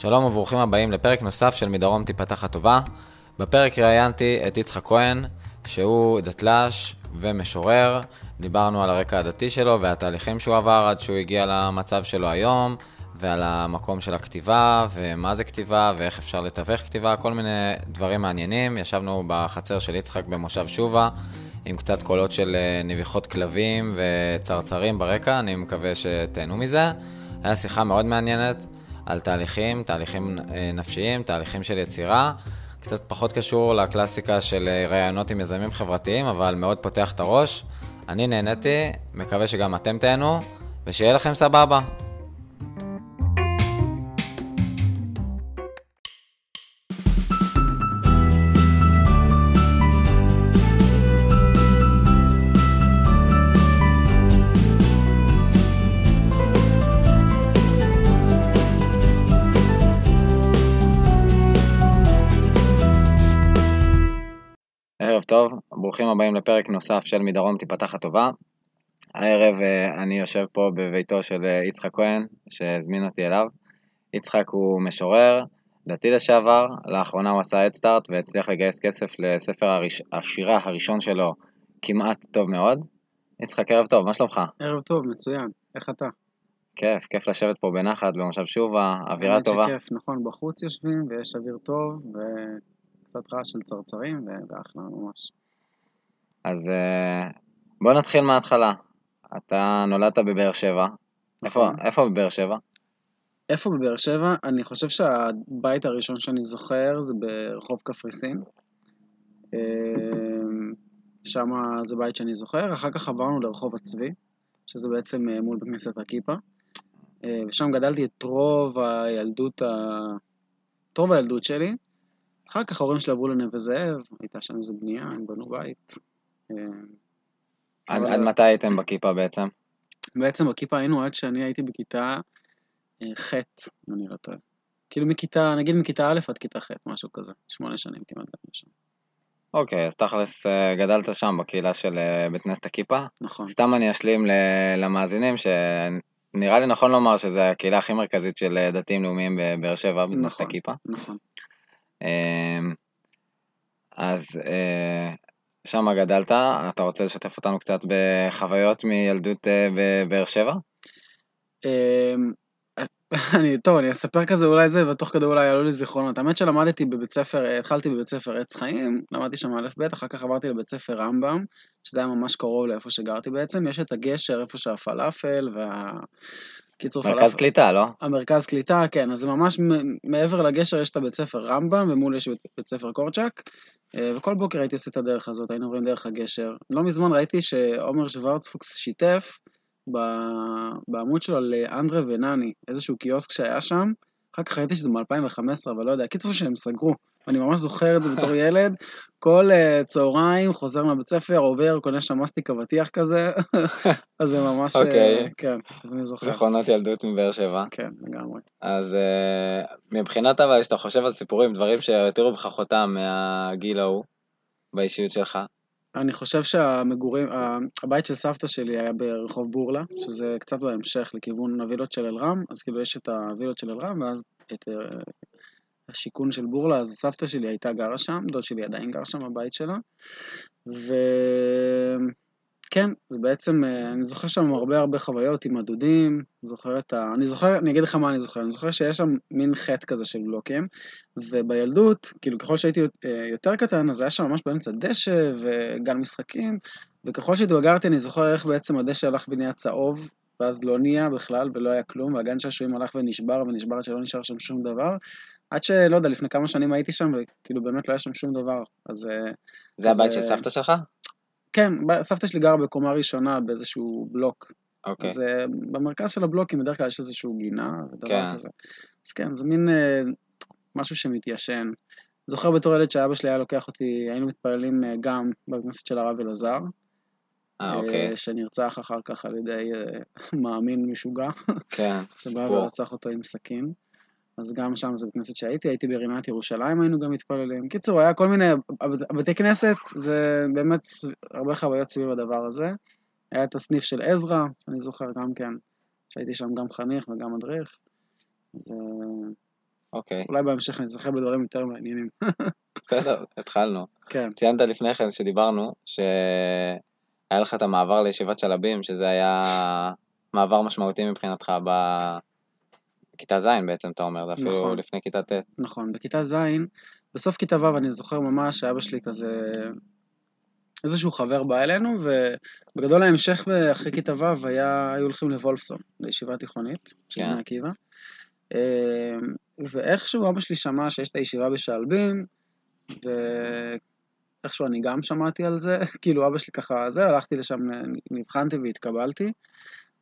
שלום וברוכים הבאים לפרק נוסף של מדרום תיפתח הטובה. בפרק ראיינתי את יצחק כהן, שהוא דתל"ש ומשורר. דיברנו על הרקע הדתי שלו והתהליכים שהוא עבר עד שהוא הגיע למצב שלו היום, ועל המקום של הכתיבה, ומה זה כתיבה, ואיך אפשר לתווך כתיבה, כל מיני דברים מעניינים. ישבנו בחצר של יצחק במושב שובה, עם קצת קולות של אה, נביחות כלבים וצרצרים ברקע, אני מקווה שתהנו מזה. היה שיחה מאוד מעניינת. על תהליכים, תהליכים אה, נפשיים, תהליכים של יצירה. קצת פחות קשור לקלאסיקה של אה, ראיונות עם יזמים חברתיים, אבל מאוד פותח את הראש. אני נהניתי, מקווה שגם אתם תהנו, ושיהיה לכם סבבה. ברוכים הבאים לפרק נוסף של מדרום תיפתח הטובה. הערב אה, אני יושב פה בביתו של אה, יצחק כהן, שהזמין אותי אליו. יצחק הוא משורר, דתי לשעבר, לאחרונה הוא עשה אדסטארט והצליח לגייס כסף לספר הראש... השירה הראשון שלו, כמעט טוב מאוד. יצחק, ערב טוב, מה שלומך? ערב טוב, מצוין. איך אתה? כיף, כיף לשבת פה בנחת במושב שובה, אווירה טובה. האמת שכיף, נכון, בחוץ יושבים ויש אוויר טוב וקצת רעש של צרצרים ואחלה ממש. אז אה, בוא נתחיל מההתחלה. אתה נולדת בבאר שבע. איפה, נכון. איפה בבאר שבע? איפה בבאר שבע? אני חושב שהבית הראשון שאני זוכר זה ברחוב קפריסין. אמ, שם זה בית שאני זוכר, אחר כך עברנו לרחוב הצבי, שזה בעצם אה, מול בית כנסת הכיפה. אה, ושם גדלתי את רוב הילדות, ה... את רוב הילדות שלי. אחר כך ההורים שלי עברו לנווה זאב, הייתה שם איזה בנייה, הם בנו בית. אה, עד, אבל- עד מתי הייתם בכיפה בעצם? בעצם בכיפה היינו עד שאני הייתי בכיתה אה, ח', אם אני לא טועה. כאילו מכיתה, נגיד מכיתה א' עד כיתה ח', משהו כזה. שמונה שנים כמעט היינו שם. אוקיי, אז תכלס אה, גדלת שם בקהילה של אה, בית כנסת הכיפה. נכון. סתם אני אשלים למאזינים שנראה לי נכון לומר שזו הקהילה הכי מרכזית של דתיים לאומיים בבאר שבע, בית כנסת נכון. הכיפה. נכון. אמ, אז שם גדלת, אתה רוצה לשתף אותנו קצת בחוויות מילדות אה, בבאר שבע? אמ, אני, טוב, אני אספר כזה אולי זה, ותוך כדי אולי יעלו לי זיכרונות. האמת שלמדתי בבית ספר, אה, התחלתי בבית ספר עץ חיים, למדתי שם א' ב', אחר כך עברתי לבית ספר רמב"ם, שזה היה ממש קרוב לאיפה שגרתי בעצם. יש את הגשר, איפה שהפלאפל, וה... קיצור מרכז פלאפל. קליטה, לא? המרכז קליטה, כן, אז זה ממש מעבר לגשר יש את הבית ספר רמב"ם, ומול יש בית, ספר קורצ'אק, וכל בוקר הייתי עושה את הדרך הזאת, היינו עוברים דרך הגשר. לא מזמן ראיתי שעומר שוורצפוקס שיתף בעמוד שלו לאנדרה ונני, איזשהו קיוסק שהיה שם, אחר כך ראיתי שזה מ-2015, אבל לא יודע, קיצור שהם סגרו. אני ממש זוכר את זה בתור ילד, כל uh, צהריים חוזר מהבית ספר, עובר, קונה שם מסטיק אבטיח כזה, אז זה ממש, אה, אוקיי. כן, אז אני זוכר. זיכרונות ילדות מבאר שבע. כן, לגמרי. אז uh, מבחינת אבל, כשאתה חושב על סיפורים, דברים שהותירו בך חותם מהגיל ההוא, באישיות שלך. אני חושב שהמגורים, הבית של סבתא שלי היה ברחוב בורלה, שזה קצת בהמשך לכיוון הווילות של אלרם, אז כאילו יש את הווילות של אלרם, ואז את אה, השיכון של בורלה, אז סבתא שלי הייתה גרה שם, דוד שלי עדיין גר שם בבית שלה, וכן, זה בעצם, אה, אני זוכר שם הרבה הרבה חוויות עם הדודים, זוכר את ה... אני זוכר, אני אגיד לך מה אני זוכר, אני זוכר שיש שם מין חטא כזה של בלוקים, ובילדות, כאילו ככל שהייתי אה, יותר קטן, אז היה שם ממש באמצע דשא וגן משחקים, וככל שהתבגרתי אני זוכר איך בעצם הדשא הלך ונהיה צהוב, ואז לא נהיה בכלל ולא היה כלום, והגן שעשועים הלך ונשבר ונשבר עד שלא נשאר שם שום דבר, עד שלא יודע, לפני כמה שנים הייתי שם, וכאילו באמת לא היה שם שום דבר, אז אה, זה אז, הבית של סבתא שלך? כן, סבתא שלי גרה בקומה ראשונה באיזשהו בלוק, אוקיי. אז אה, במרכז של הבלוקים בדרך כלל יש איזשהו גינה ודבר כן. כזה. אז כן, זה מין אה, משהו שמתיישן. זוכר בתור ילד שאבא שלי היה לוקח אותי, היינו מתפללים אה, גם בבית כנסת של הרב אלעזר, אה, אוקיי. שנרצח אחר כך על ידי מאמין משוגע, כן, שבא סיפור. ורצח אותו עם סכין. אז גם שם זה בית כנסת שהייתי, הייתי ברינת ירושלים, היינו גם מתפללים. קיצור, היה כל מיני, הבתי כנסת, זה באמת הרבה חוויות סביב הדבר הזה. היה את הסניף של עזרא, אני זוכר גם כן, שהייתי שם גם חניך וגם מדריך. אז אה, אוקיי, אולי בהמשך אני זוכר בדברים יותר מעניינים. בסדר, התחלנו. כן, ציינת לפני כן שדיברנו, שהיה לך את המעבר לישיבת שלבים, שזה היה מעבר משמעותי מבחינתך בכיתה ז' בעצם, אתה אומר, זה אפילו נכון. לפני כיתה ט'. נכון. בכיתה ז', בסוף כיתה ו' אני זוכר ממש שאבא שלי כזה... איזשהו חבר בא אלינו, ובגדול ההמשך אחרי כיתה ו' היה, היו הולכים לוולפסון, לישיבה תיכונית של כן. בני עקיבא. אה, ואיכשהו אבא שלי שמע שיש את הישיבה בשעלבים, ואיכשהו אני גם שמעתי על זה, כאילו אבא שלי ככה, זה, הלכתי לשם, נבחנתי והתקבלתי,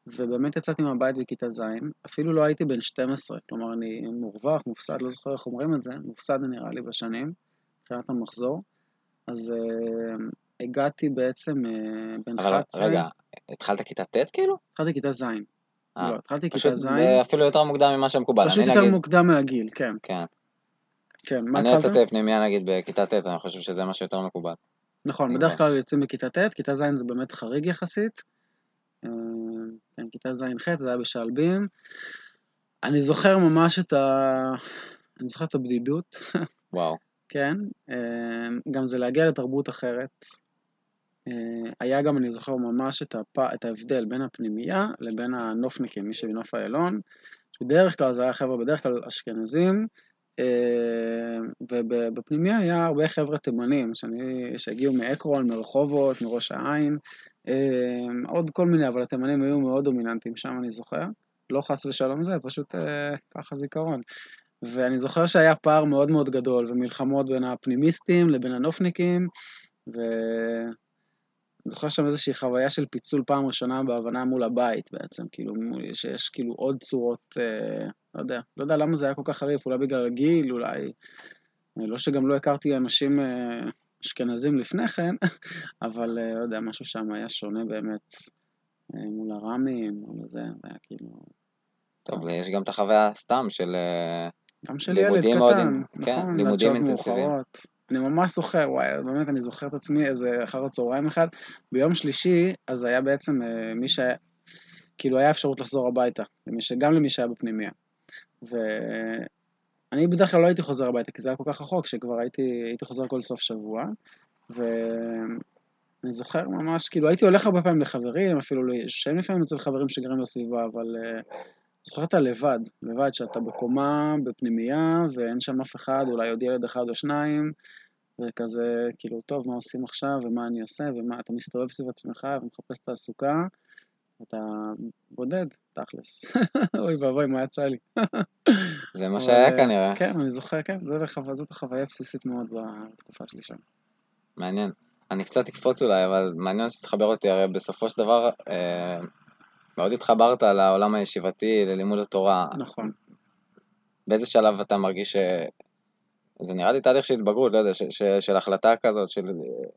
ובאמת יצאתי מהבית בכיתה ז', אפילו לא הייתי בן 12, כלומר אני מורווח, מופסד, לא זוכר איך אומרים את זה, מופסד נראה לי בשנים, מבחינת המחזור, אז uh, הגעתי בעצם uh, בן אבל 11, רגע, התחלת כיתה ט' כאילו? התחלתי כיתה ז', אה, לא, התחלתי כיתה ז', אפילו יותר מוקדם ממה שמקובל. פשוט אני יותר נגיד, מוקדם מהגיל, כן, כן. כן, מה אני התחלת? יצאתי לפנימיה נגיד בכיתה ט', אני חושב שזה מה שיותר מקובל. נכון, אני בדרך. כלל יוצאים בכיתה ט', כיתה ז' זה באמת חריג יחסית. כן, כיתה ז'-ח' זה היה בשעלבים. אני זוכר ממש את ה... אני זוכר את הבדידות, וואו. כן. אה, גם זה להגיע לתרבות אחרת. אה, היה גם, אני זוכר ממש את, הפ... את ההבדל בין הפנימייה לבין הנופניקים, מי שבנוף איילון. בדרך כלל זה היה חבר'ה, בדרך כלל אשכנזים, ובפנימיה היה הרבה חבר'ה תימנים, שאני, שהגיעו מעקרון, מרחובות, מראש העין, אה, עוד כל מיני, אבל התימנים היו מאוד דומיננטיים שם, אני זוכר. לא חס ושלום זה, פשוט אה, ככה זיכרון. ואני זוכר שהיה פער מאוד מאוד גדול, ומלחמות בין הפנימיסטים לבין הנופניקים, ואני זוכר שם איזושהי חוויה של פיצול פעם ראשונה בהבנה מול הבית בעצם, כאילו, שיש כאילו עוד צורות, אה, לא יודע, לא יודע למה זה היה כל כך חריף, אולי בגלל הגיל, אולי, לא שגם לא הכרתי אנשים אה, אשכנזים לפני כן, אבל אה, לא יודע, משהו שם היה שונה באמת אה, מול הרמים, מול זה, זה היה כאילו, טוב, יש גם את החוויה סתם של... אה, גם של ילד לימודים מאוד קטן, אינ- כן, נכון, לימודים אינטנסיביים. אני ממש זוכר, וואי, באמת, אני זוכר את עצמי איזה אחר הצהריים אחד. ביום שלישי, אז היה בעצם אה, מי שהיה, כאילו היה אפשרות לחזור הביתה, למי ש... גם למי שהיה בפנימייה. ואני בדרך כלל לא הייתי חוזר הביתה, כי זה היה כל כך רחוק, שכבר הייתי, הייתי חוזר כל סוף שבוע. ואני זוכר ממש, כאילו הייתי הולך הרבה פעמים לחברים, אפילו שהם לפעמים אצל חברים שגרים בסביבה, אבל אה, זוכר אתה לבד, לבד, שאתה בקומה, בפנימייה, ואין שם אף אחד, אולי עוד ילד אחד או שניים, וכזה, כאילו, טוב, מה עושים עכשיו, ומה אני עושה, ומה, אתה מסתובב סביב עצמך ומחפש תעסוקה, ואתה בודד, תכלס. אוי ואבוי, מה יצא לי. זה מה שהיה אה, כנראה. כן, אני זוכר, כן, זאת החוויה הבסיסית מאוד בתקופה שלי שם. מעניין. אני קצת אקפוץ אולי, אבל מעניין שתחבר אותי, הרי בסופו של דבר אה, מאוד התחברת לעולם הישיבתי, ללימוד התורה. נכון. באיזה שלב אתה מרגיש ש... זה נראה לי תהליך של התבגרות, לא יודע, ש, ש, של החלטה כזאת, של אה,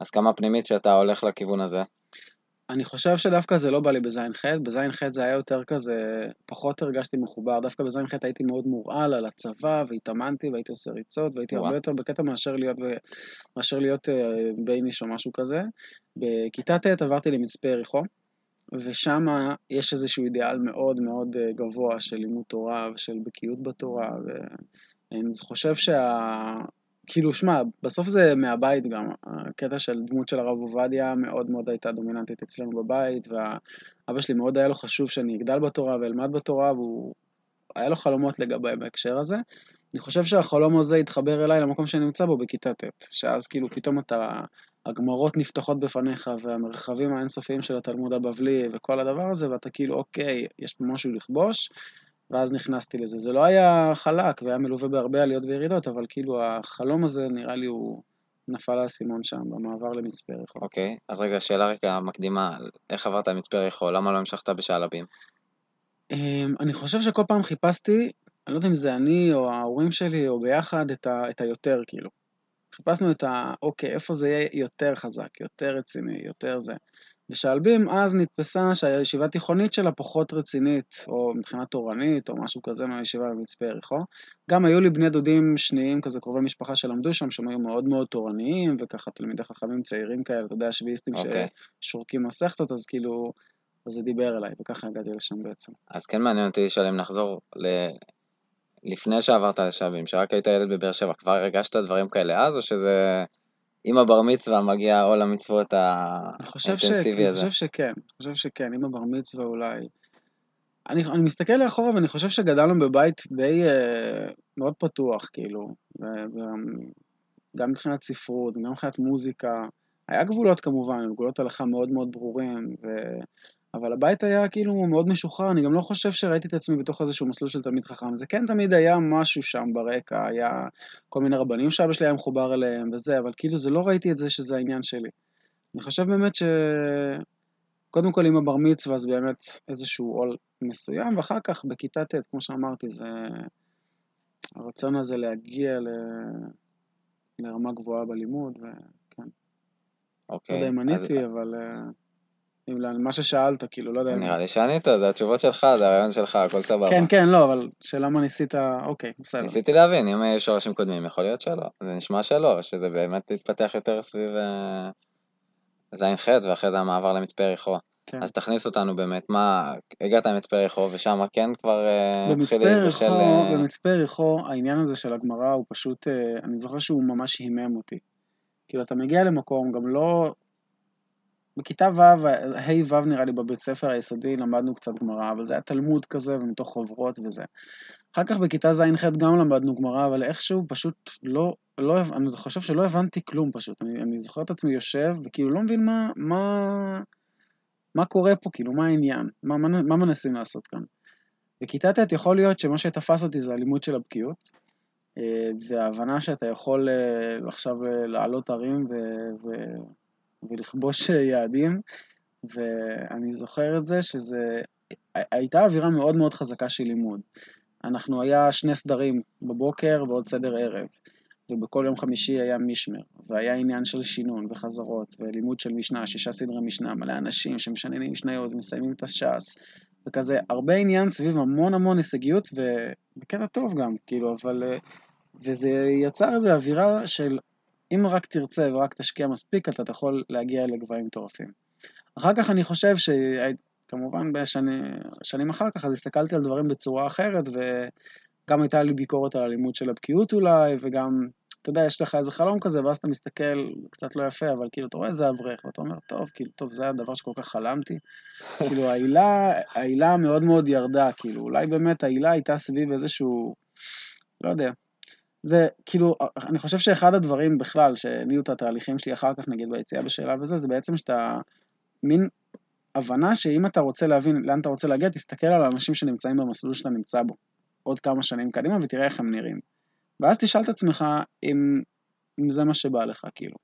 הסכמה פנימית שאתה הולך לכיוון הזה. אני חושב שדווקא זה לא בא לי בז'-ח', בז'-ח' זה היה יותר כזה, פחות הרגשתי מחובר, דווקא בז'-ח' הייתי מאוד מורעל על הצבא, והתאמנתי, והייתי עושה ריצות, והייתי. הרבה יותר בקטע מאשר להיות, מאשר להיות אה, בייניש או משהו כזה. בכיתה ט' עברתי למצפה יריחו, ושם יש איזשהו אידיאל מאוד מאוד אה, גבוה של לימוד תורה ושל בקיאות בתורה, ואני חושב שה... כאילו, שמע, בסוף זה מהבית גם. הקטע של דמות של הרב עובדיה מאוד מאוד הייתה דומיננטית אצלנו בבית, ואבא שלי מאוד היה לו חשוב שאני אגדל בתורה ואלמד בתורה, והוא... היה לו חלומות לגביי בהקשר הזה. אני חושב שהחלום הזה התחבר אליי למקום שאני נמצא בו בכיתה ט', שאז כאילו פתאום אתה, הגמרות נפתחות בפניך, והמרחבים האינסופיים של התלמוד הבבלי וכל הדבר הזה, ואתה כאילו, אוקיי, יש פה משהו לכבוש, ואז נכנסתי לזה. זה לא היה חלק והיה מלווה בהרבה עליות וירידות, אבל כאילו החלום הזה נראה לי הוא נפל האסימון שם, במעבר למצפה יריחו. אוקיי, אז רגע, שאלה רגע מקדימה, איך עברת מצפה יריחו? למה לא המשכת בשעלבים? אמ, אני חושב שכל פעם חיפשתי, אני לא יודע אם זה אני או ההורים שלי או ביחד, את, ה, את היותר כאילו. חיפשנו את ה... אוקיי, איפה זה יהיה יותר חזק, יותר רציני, יותר זה. ושעלבים אז נתפסה שהישיבה התיכונית שלה פחות רצינית, או מבחינה תורנית, או משהו כזה מהישיבה במצפה יריחו. גם היו לי בני דודים שניים, כזה קרובי משפחה שלמדו שם, שהם היו מאוד מאוד תורניים, וככה תלמידי חכמים צעירים כאלה, אתה יודע, שביעיסטים אוקיי. ששורקים מסכתות, אז כאילו, אז זה דיבר אליי, וככה הגעתי לשם בעצם. אז כן מעניין אותי לשאול אם נחזור ל... לפני שעברת לשלבים, שרק היית ילד בבאר שבע, כבר הרגשת דברים כאלה אז, או שזה עם הבר מצווה מגיע עול המצוות אני. האינטנסיבי אני הזה? חושב שכן, אני חושב שכן, עם הבר מצווה אולי. אני, אני מסתכל לאחורה ואני חושב שגדלנו בבית די אה, מאוד פתוח, כאילו, ו, ו, גם מבחינת ספרות, גם מבחינת מוזיקה. היה גבולות כמובן, גבולות הלכה מאוד מאוד ברורים, ו... אבל הבית היה כאילו מאוד משוחרר, אני גם לא חושב שראיתי את עצמי בתוך איזשהו מסלול של תלמיד חכם. זה כן תמיד היה משהו שם ברקע, היה כל מיני רבנים שאבא שלי היה מחובר אליהם וזה, אבל כאילו זה לא ראיתי את זה שזה העניין שלי. אני חושב באמת ש... קודם כל עם הבר מצווה זה באמת איזשהו עול מסוים, ואחר כך בכיתה ט', כמו שאמרתי, זה הרצון הזה להגיע ל... לרמה גבוהה בלימוד, וכן. לא אוקיי. יודע אם אז עניתי, אבל... אה, אם ל- מה ששאלת, כאילו, לא יודע. נראה לי שענית, זה התשובות שלך, זה הרעיון שלך, הכל סבבה. כן, כן, לא, אבל שאלה מה ניסית, אוקיי, בסדר. ניסיתי להבין, אם יש שורשים קודמים, יכול להיות שלא. זה נשמע שלא, שזה באמת התפתח יותר סביב אה, ז'-ח' ואחרי זה המעבר למצפה יריחו. כן. אז תכניס אותנו באמת, מה, הגעת למצפה יריחו ושם כן כבר אה, התחיל להתבשל... אה, במצפה יריחו, העניין הזה של הגמרא הוא פשוט, אני זוכר שהוא ממש הימם אותי. כאילו, אתה מגיע למקום, גם לא... בכיתה ו', ה' ו' נראה לי בבית ספר היסודי, למדנו קצת גמרא, אבל זה היה תלמוד כזה ומתוך חוברות וזה. אחר כך בכיתה ז'-ח' גם למדנו גמרא, אבל איכשהו פשוט לא, לא, אני חושב שלא הבנתי כלום פשוט. אני, אני זוכר את עצמי יושב, וכאילו לא מבין מה, מה, מה קורה פה, כאילו, מה העניין, מה, מה, מה מנסים לעשות כאן. בכיתה ט' יכול להיות שמה שתפס אותי זה הלימוד של הבקיאות, אה, וההבנה שאתה יכול אה, עכשיו אה, לעלות הרים ו, ו, ולכבוש אה, יעדים, ואני זוכר את זה שזה... הייתה אווירה מאוד מאוד חזקה של לימוד. אנחנו, היה שני סדרים בבוקר ועוד סדר ערב, ובכל יום חמישי היה מישמר, והיה עניין של שינון וחזרות, ולימוד של משנה, שישה סדרי משנה, מלא אנשים שמשננים משניות ומסיימים את הש"ס, וכזה, הרבה עניין סביב המון המון הישגיות, ובקטע טוב גם, כאילו, אבל... אה, וזה יצר איזו אווירה של אם רק תרצה ורק תשקיע מספיק, אתה יכול להגיע לגבהים מטורפים. אחר כך אני חושב שכמובן בשנים אחר כך, אז הסתכלתי על דברים בצורה אחרת, וגם הייתה לי ביקורת על הלימוד של הבקיאות אולי, וגם, אתה יודע, יש לך איזה חלום כזה, ואז אתה מסתכל, קצת לא יפה, אבל כאילו, אתה רואה איזה אברך, ואתה אומר, טוב, כאילו, טוב, זה הדבר שכל כך חלמתי. כאילו, העילה, העילה מאוד מאוד ירדה, כאילו, אולי באמת העילה הייתה סביב איזשהו, לא יודע, זה כאילו, אני חושב שאחד הדברים בכלל שהניעו את התהליכים שלי אחר כך, נגיד ביציאה בשאלה וזה, זה בעצם שאתה מין הבנה שאם אתה רוצה להבין לאן אתה רוצה להגיע, תסתכל על האנשים שנמצאים במסלול שאתה נמצא בו עוד כמה שנים קדימה ותראה איך הם נראים. ואז תשאל את עצמך אם, אם זה מה שבא לך, כאילו.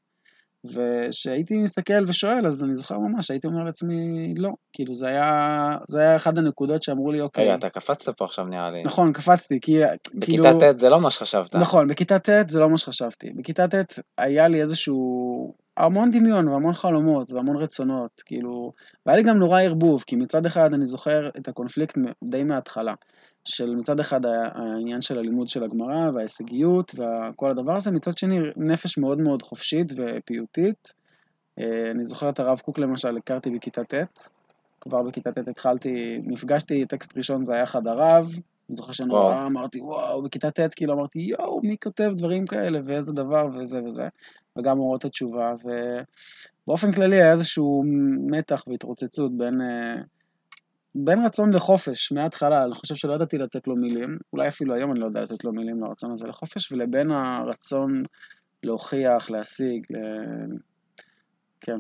וכשהייתי מסתכל ושואל, אז אני זוכר ממש, הייתי אומר לעצמי, לא. כאילו, זה היה, זה היה אחד הנקודות שאמרו לי, אוקיי. רגע, אתה קפצת פה עכשיו נראה לי. נכון, קפצתי, כי כאילו... בכיתה ט' זה לא מה שחשבת. נכון, בכיתה ט' זה לא מה שחשבתי. בכיתה ט' היה לי איזשהו... המון דמיון והמון חלומות והמון רצונות, כאילו... והיה לי גם נורא ערבוב, כי מצד אחד אני זוכר את הקונפליקט די מההתחלה. של מצד אחד העניין של הלימוד של הגמרא וההישגיות וכל הדבר הזה, מצד שני נפש מאוד מאוד חופשית ופיוטית. אה, אני זוכר את הרב קוק למשל, הכרתי בכיתה ט', כבר בכיתה ט' התחלתי, נפגשתי, טקסט ראשון זה היה אחד הרב, אני זוכר שנורא. אמרתי, וואו, בכיתה ט' כאילו אמרתי, יואו, מי כותב דברים כאלה, ואיזה דבר, וזה וזה, וגם אורות התשובה, ובאופן כללי היה איזשהו מתח והתרוצצות בין, אה, בין רצון לחופש מההתחלה, אני חושב שלא ידעתי לתת לו מילים, אולי אפילו היום אני לא יודע לתת לו מילים לרצון הזה לחופש, ולבין הרצון להוכיח, להשיג, ל... כן.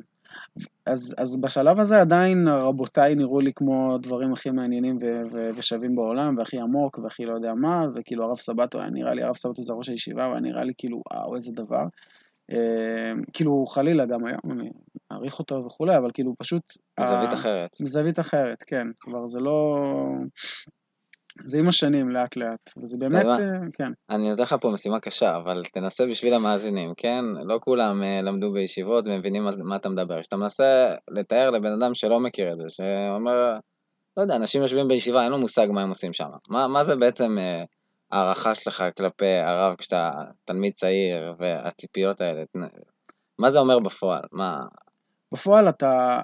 אז, אז בשלב הזה עדיין רבותיי נראו לי כמו דברים הכי מעניינים ו- ו- ושווים בעולם, והכי עמוק, והכי לא יודע מה, וכאילו הרב סבתו היה נראה לי, הרב סבתו זה ראש הישיבה, והיה נראה לי כאילו, וואו, איזה דבר. אה, כאילו, חלילה גם היום, אני מעריך אותו וכולי, אבל כאילו פשוט... מזווית אחרת. מזווית אחרת, כן. כבר זה לא... זה עם השנים, לאט לאט. וזה באמת. אה, כן. אני נותן לך פה משימה קשה, אבל תנסה בשביל המאזינים, כן? לא כולם אה, למדו בישיבות ומבינים על מה אתה מדבר. כשאתה מנסה לתאר לבן אדם שלא מכיר את זה, שאומר, לא יודע, אנשים יושבים בישיבה, אין לו מושג מה הם עושים שם. מה, מה זה בעצם אה, הערכה שלך כלפי הרב כשאתה תלמיד צעיר והציפיות האלה? מה זה אומר בפועל? מה... בפועל אתה...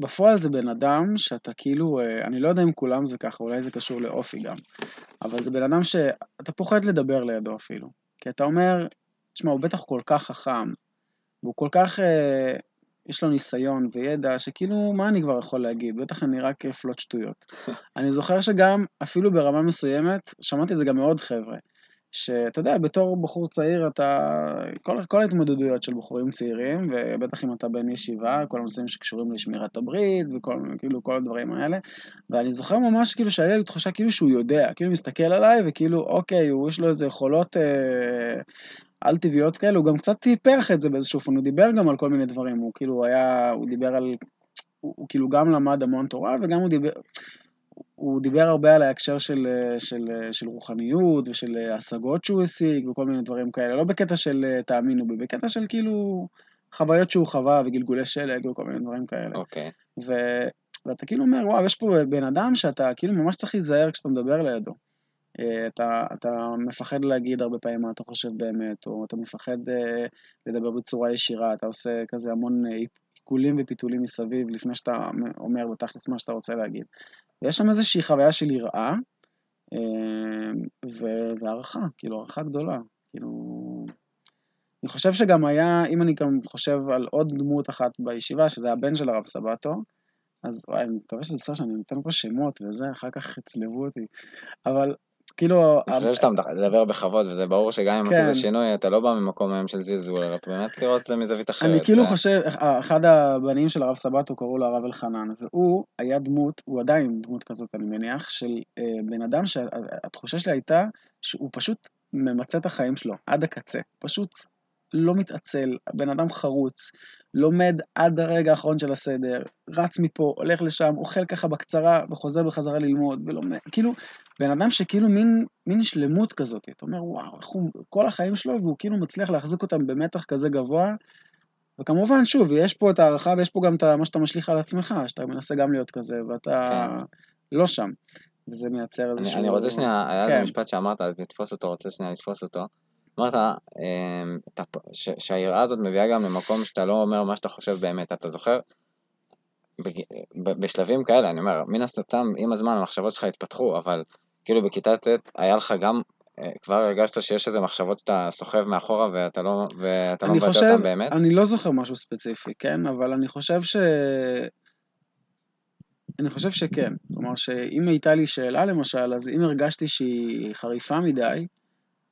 בפועל זה בן אדם שאתה כאילו, אה, אני לא יודע אם כולם זה ככה, אולי זה קשור לאופי גם, אבל זה בן אדם שאתה פוחד לדבר לידו אפילו. כי אתה אומר, תשמע, הוא בטח כל כך חכם, והוא כל כך, אה, יש לו ניסיון וידע, שכאילו, מה אני כבר יכול להגיד? בטח אני רק אפלוט שטויות. אני זוכר שגם, אפילו ברמה מסוימת, שמעתי את זה גם מעוד חבר'ה, שאתה יודע, בתור בחור צעיר אתה, כל, כל ההתמודדויות של בחורים צעירים, ובטח אם אתה בן ישיבה, כל הנושאים שקשורים לשמירת הברית, וכל כאילו, כל הדברים האלה, ואני זוכר ממש כאילו שהיה לי תחושה כאילו שהוא יודע, כאילו מסתכל עליי, וכאילו, אוקיי, הוא יש לו איזה יכולות אה, על טבעיות כאלה, הוא גם קצת טיפח את זה באיזשהו אופן, הוא דיבר גם על כל מיני דברים, הוא כאילו היה, הוא דיבר על, הוא, הוא כאילו גם למד המון תורה, וגם הוא דיבר, הוא דיבר הרבה על ההקשר של, של, של רוחניות ושל השגות שהוא השיג וכל מיני דברים כאלה, לא בקטע של תאמינו בי, בקטע של כאילו חוויות שהוא חווה וגלגולי שלג וכל מיני דברים כאלה. אוקיי. Okay. ו, ואתה כאילו אומר, וואו, יש פה בן אדם שאתה כאילו ממש צריך להיזהר כשאתה מדבר לידו. אה, אתה, אתה מפחד להגיד הרבה פעמים מה אתה חושב באמת, או אתה מפחד אה, לדבר בצורה ישירה, אתה עושה כזה המון עיקולים ופיתולים מסביב לפני שאתה אומר בתכלס מה שאתה רוצה להגיד. ויש שם איזושהי חוויה של יראה והערכה, כאילו הערכה גדולה. כאילו... אני חושב שגם היה, אם אני גם חושב על עוד דמות אחת בישיבה, שזה הבן של הרב סבטו, אז וואי, אני מקווה שזה בסדר שאני נותן פה שמות וזה, אחר כך יצלבו אותי. אבל כאילו... אני חושב שאתה מדבר בכבוד, וזה ברור שגם אם עשית כן. שינוי, אתה לא בא ממקום היום של זלזול, אלא באמת לראות את זה מזווית אחרת. אני כאילו חושב, אחד הבנים של הרב סבתו קראו לו הרב אלחנן, והוא היה דמות, הוא עדיין דמות כזאת, אני מניח, של אה, בן אדם שהתחושה שלי הייתה שהוא פשוט ממצה את החיים שלו עד הקצה. פשוט לא מתעצל, בן אדם חרוץ, לומד עד הרגע האחרון של הסדר, רץ מפה, הולך לשם, אוכל ככה בקצרה וחוזר בחזרה ללמוד, ולומד, כאילו, בן אדם שכאילו מין, מין שלמות כזאת, אתה אומר, וואו, איך הוא, כל החיים שלו, והוא כאילו מצליח להחזיק אותם במתח כזה גבוה, וכמובן, שוב, יש פה את ההערכה ויש פה גם את מה שאתה משליך על עצמך, שאתה מנסה גם להיות כזה, ואתה כן. לא שם. וזה מייצר איזשהו... אני רוצה שנייה, היה איזה כן. משפט שאמרת, אז נתפוס אותו, רוצה שנייה לתפוס אותו. אמרת אמ, שהיראה הזאת מביאה גם למקום שאתה לא אומר מה שאתה חושב באמת. אתה זוכר? בשלבים כאלה, אני אומר, מן הסתם, עם הזמן המחשבות שלך התפתחו, אבל כאילו בכיתה ט' היה לך גם, אה, כבר הרגשת שיש איזה מחשבות שאתה סוחב מאחורה ואתה לא, ואתה לא מבטא אותן באמת? אני לא זוכר משהו ספציפי, כן? אבל אני חושב ש... אני חושב שכן. כלומר, שאם הייתה לי שאלה למשל, אז אם הרגשתי שהיא חריפה מדי,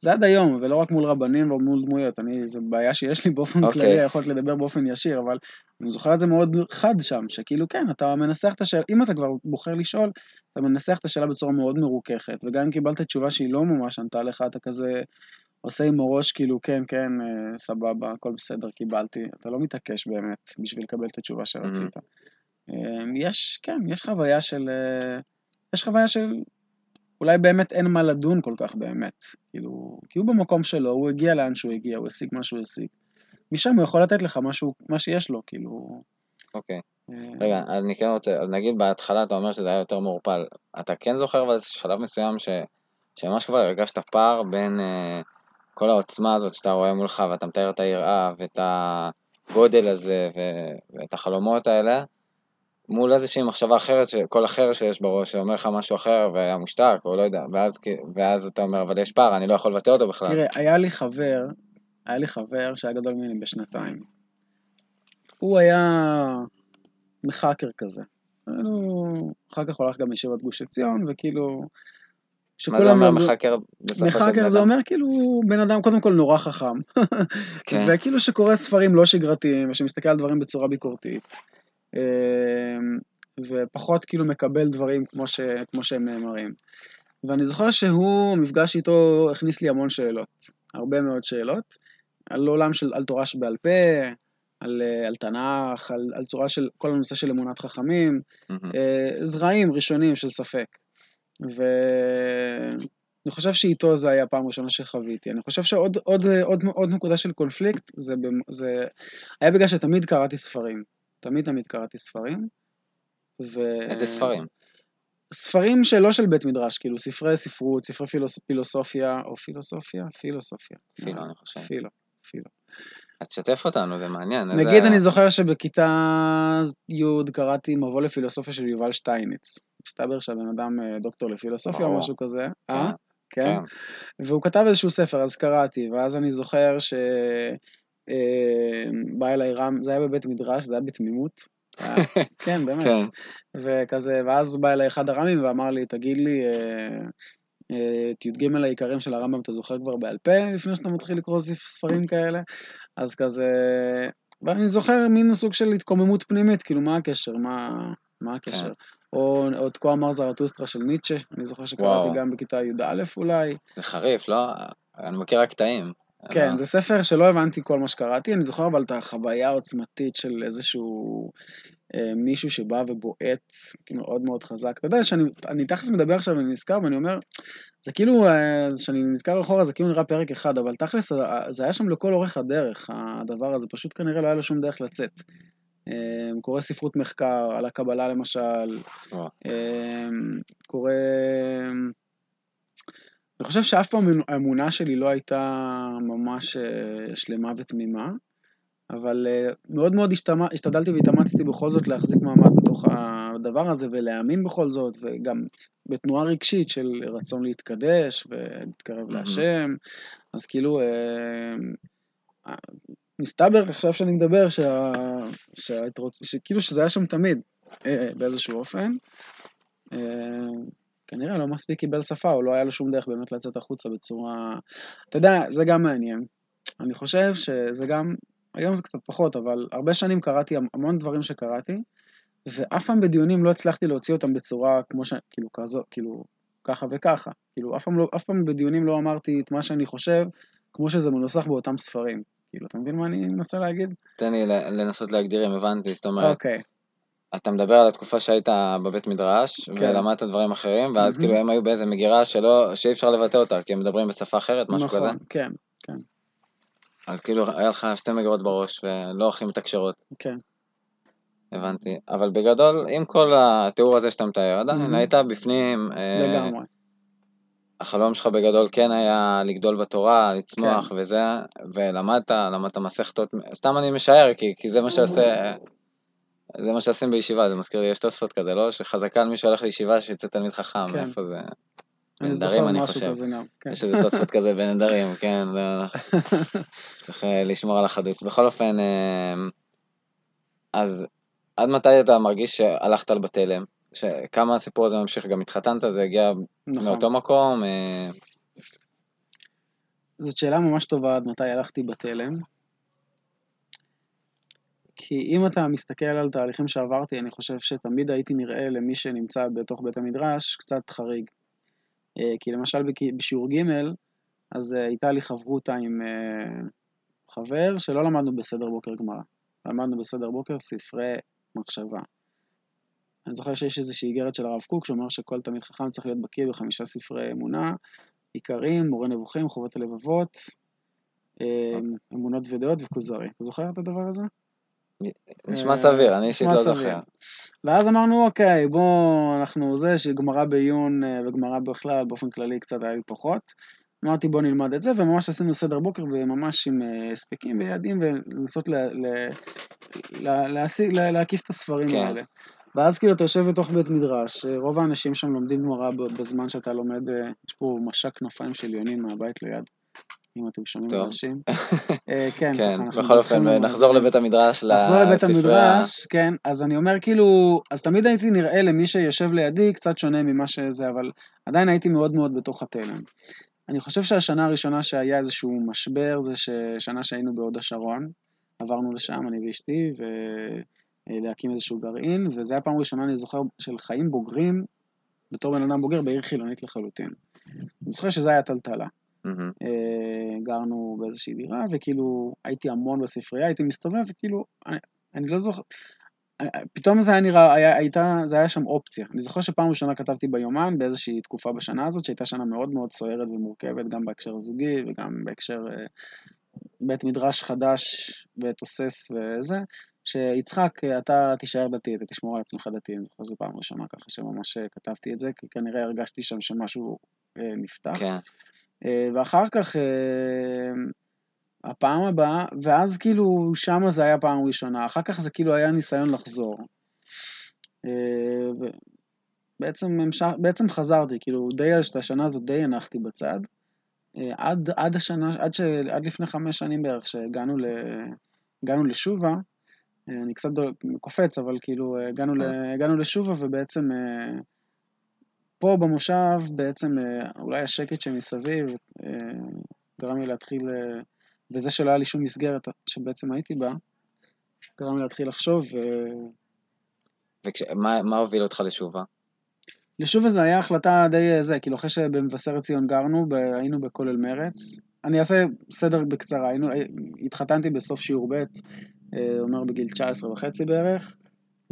זה עד היום, ולא רק מול רבנים ומול דמויות, אני, זו בעיה שיש לי באופן okay. אוקיי. כללי, יכולת לדבר באופן ישיר, אבל אני זוכר את זה מאוד חד שם, שכאילו כן, אתה מנסח את השאלה, אם אתה כבר בוחר לשאול, אתה מנסח את השאלה בצורה מאוד מרוככת, וגם אם קיבלת תשובה שהיא לא ממש ענתה לך, אתה כזה עושה עם הראש, כאילו כן, כן, אה, סבבה, הכל בסדר, קיבלתי, אתה לא מתעקש באמת בשביל לקבל את התשובה שרצית. Mm-hmm. יש, כן, יש חוויה של, אה, יש חוויה של אולי באמת אין מה לדון כל כך באמת. כאילו, כי הוא במקום שלו, הוא הגיע לאן שהוא הגיע, הוא השיג מה שהוא השיג. משם הוא יכול לתת לך משהו, מה שיש לו, כאילו... אוקיי. אה, רגע, אז אני כן רוצה, אז נגיד בהתחלה אתה אומר שזה היה יותר מעורפל. אתה כן זוכר באיזה שלב מסוים ש... שממש כבר הרגשת פער בין uh, כל העוצמה הזאת שאתה רואה מולך, ואתה מתאר את היראה, ואת הגודל הזה, ו... ואת החלומות האלה, מול איזושהי מחשבה אחרת, קול אחר שיש בראש, שאומר לך משהו אחר, והיה מושתק, או לא יודע, ואז, ואז אתה אומר, אבל יש פער, אני לא יכול לבטא אותו בכלל. תראה, היה לי חבר, היה לי חבר שהיה גדול ממני בשנתיים. הוא היה מחאקר כזה. הוא אחר כך הולך גם ישיבת גוש עציון, וכאילו... מה זה אומר מחאקר בסופו של מחאקר זה אומר כאילו בן אדם קודם כל נורא חכם. כן. וכאילו שקורא ספרים לא שגרתיים, ושמסתכל על דברים בצורה ביקורתית. אמ, ופחות כאילו מקבל דברים כמו, ש, כמו שהם נאמרים. ואני זוכר שהוא, מפגש איתו הכניס לי המון שאלות, הרבה מאוד שאלות, על עולם של, על תורה שבעל פה, על, על תנ"ך, על, על צורה של כל הנושא של אמונת חכמים, mm-hmm. זרעים ראשונים של ספק. ואני חושב שאיתו זה היה הפעם הראשונה שחוויתי. אני חושב שעוד עוד, עוד, עוד נקודה של קונפליקט, זה, זה היה בגלל שתמיד קראתי ספרים. תמיד תמיד קראתי ספרים. ו... איזה ספרים? ספרים שלא של בית מדרש, כאילו ספרי ספרות, ספרי פילוס... פילוסופיה, או פילוסופיה? פילוסופיה. פילו, אני חושב. פילו, פילו. אז תשתף אותנו, זה מעניין. נגיד איזה- אני זוכר שבכיתה י' קראתי מבוא לפילוסופיה של יובל שטייניץ. מסתבר שהבן אדם אה, דוקטור לפילוסופיה או. משהו כזה. כן, אה? כן. כן. והוא כתב איזשהו ספר, אז קראתי, ואז אני זוכר ש... אה, בא אליי רם, זה היה בבית מדרש, זה היה בתמימות. כן, באמת. כן. וכזה, ואז בא אליי אחד הרמים ואמר לי, תגיד לי, אה, אה, את י"ג העיקרים של הרמב"ם אתה זוכר כבר בעל פה, לפני שאתה מתחיל לקרוא ספ- ספרים כאלה? אז כזה... ואני זוכר מין סוג של התקוממות פנימית, כאילו, מה הקשר? מה, מה הקשר? כן. או, או את כה אמר זרטוסטרה של ניטשה, אני זוכר שקראתי וואו. גם בכיתה י"א אולי. זה חריף, לא? אני מכיר רק קטעים. כן, זה ספר שלא הבנתי כל מה שקראתי, אני זוכר אבל את החוויה העוצמתית של איזשהו אה, מישהו שבא ובועט מאוד מאוד חזק. אתה יודע שאני אני תכלס מדבר עכשיו ואני נזכר ואני אומר, זה כאילו, אה, כשאני נזכר אחורה זה כאילו נראה פרק אחד, אבל תכלס אה, זה היה שם לכל אורך הדרך, הדבר הזה, פשוט כנראה לא היה לו שום דרך לצאת. אה, קורא ספרות מחקר על הקבלה למשל, קורא... אני חושב שאף פעם האמונה שלי לא הייתה ממש אה, שלמה ותמימה, אבל אה, מאוד מאוד השתדלתי והתאמצתי בכל זאת להחזיק מעמד בתוך הדבר הזה ולהאמין בכל זאת, וגם בתנועה רגשית של רצון להתקדש ולהתקרב. להשם, אז כאילו, אה, מסתבר עכשיו שאני מדבר שה... שההתרוצ... שכאילו שזה היה שם תמיד, אה, באיזשהו אופן. אה, כנראה לא מספיק קיבל שפה, או לא היה לו שום דרך באמת לצאת החוצה בצורה... אתה יודע, זה גם מעניין. אני חושב שזה גם, היום זה קצת פחות, אבל הרבה שנים קראתי המון דברים שקראתי, ואף פעם בדיונים לא הצלחתי להוציא אותם בצורה כמו ש... כאילו, כזו, כאילו, ככה וככה. כאילו, אף פעם, לא, אף פעם בדיונים לא אמרתי את מה שאני חושב, כמו שזה מנוסח באותם ספרים. כאילו, אתה מבין מה אני מנסה להגיד? תן לי לנסות להגדיר אם הבנתי, זאת אומרת, אוקיי. אתה מדבר על התקופה שהיית בבית מדרש, כן. ולמדת דברים אחרים, ואז מהמם. כאילו הם היו באיזה מגירה שלא, שאי אפשר לבטא אותה, כי הם מדברים בשפה אחרת, משהו כזה. נכון, כן, אז כאילו היה לך שתי מגירות בראש, ולא הכי מתקשרות, כן. הבנתי. אבל בגדול, עם כל התיאור הזה שאתה מתאר, עדיין מהמם. היית בפנים, אה, לגמרי. החלום שלך בגדול כן היה לגדול בתורה, לצמוח כן. וזה, ולמדת, למדת מסכתות, סתם אני משער, כי, כי זה מה שעושה, זה מה שעושים בישיבה, זה מזכיר לי, יש תוספות כזה, לא? שחזקה על מי שהולך לישיבה שיצא תלמיד חכם, כן. איפה זה? אני בנדרים, אני משהו חושב. כן. יש איזה תוספות כזה בנדרים, כן, זה... צריך אה, לשמור על החדות. בכל אופן, אה, אז עד מתי אתה מרגיש שהלכת על בתלם? שכמה הסיפור הזה ממשיך, גם התחתנת, זה הגיע נכון. מאותו מקום? אה, זאת שאלה ממש טובה עד מתי הלכתי בתלם. כי אם אתה מסתכל על תהליכים שעברתי, אני חושב שתמיד הייתי נראה למי שנמצא בתוך בית המדרש קצת חריג. אה, כי למשל בשיעור ג', אז אה, הייתה לי חברותה עם אה, חבר שלא למדנו בסדר בוקר גמרא. למדנו בסדר בוקר ספרי מחשבה. אני זוכר שיש איזושהי איגרת של הרב קוק שאומר שכל תלמיד חכם צריך להיות בקיא בחמישה ספרי אמונה, עיקרים, מורה נבוכים, חובות הלבבות, אה, אמונות ודעות וכוזרי. אתה זוכר את הדבר הזה? נשמע סביר, אני אישית לא. זוכר. ואז אמרנו, אוקיי, בואו, אנחנו זה, שגמרא בעיון אה, וגמרא בכלל, באופן כללי קצת היה לי פחות. אמרתי, בואו נלמד את זה, וממש עשינו סדר בוקר, וממש עם אה, הספקים ויעדים, ולנסות להקיף את הספרים כן. האלה. ואז כאילו אתה יושב בתוך בית מדרש, אה, רוב האנשים שם לומדים גמרא בזמן שאתה לומד, יש פה משק כנפיים של יונים מהבית ליד, אם אתם שומעים. אנשים. אה, כן, כן, בכל אופן, נחזור. לבית המדרש, לחזור לבית. המדרש, כן, אז אני אומר כאילו, אז תמיד הייתי נראה למי שיושב לידי קצת שונה ממה שזה, אבל עדיין הייתי מאוד מאוד בתוך התלם. אני חושב שהשנה הראשונה שהיה איזשהו משבר זה ששנה שהיינו בהוד השרון, עברנו לשם, אני ואשתי, ולהקים איזשהו גרעין, וזו הייתה פעם ראשונה, אני זוכר, של חיים בוגרים, בתור בן אדם בוגר בעיר חילונית לחלוטין. אני זוכר שזה היה טלטלה. אה, גרנו באיזושהי דירה, וכאילו הייתי המון בספרייה, הייתי מסתובב, וכאילו, אני, אני לא זוכר, אני- פתאום זה היה נראה, היה, הייתה, זה היה שם אופציה. אני זוכר שפעם ראשונה כתבתי ביומן באיזושהי תקופה בשנה הזאת, שהייתה שנה מאוד מאוד סוערת ומורכבת, גם בהקשר הזוגי וגם בהקשר אה, בית מדרש חדש ותוסס וזה, שיצחק, אה, אתה תישאר דתי, אתה תשמור על עצמך דתי, אני זוכר זו פעם ראשונה ככה שממש אה, כתבתי את זה, כי כנראה הרגשתי שם שמשהו אה, נפתח. כן, אה, ואחר כך, אה, הפעם הבאה, ואז כאילו שמה זה היה פעם ראשונה, אחר כך זה כאילו היה ניסיון לחזור. אה, בעצם, המשך, בעצם חזרתי, כאילו די, את השנה הזאת די הנחתי בצד. אה, עד, עד השנה, עד, ש, עד לפני חמש שנים בערך, שהגענו ל, הגענו לשובה, אה, אני קצת דול, קופץ, אבל כאילו אה, הגענו, ל, הגענו לשובה ובעצם אה, פה במושב, בעצם אה, אולי השקט שמסביב אה, גרם לי להתחיל, אה, וזה שלא היה לי שום מסגרת שבעצם הייתי בה, גרם לי להתחיל לחשוב, אה, ומה מה הוביל אותך לשובה? לשובה זה היה החלטה די זה, כאילו אחרי שבמבשרת ציון גרנו, ב- היינו בכולל מרץ. אני אעשה סדר בקצרה, היינו, התחתנתי בסוף שיעור ב', אומר בגיל 19 וחצי בערך,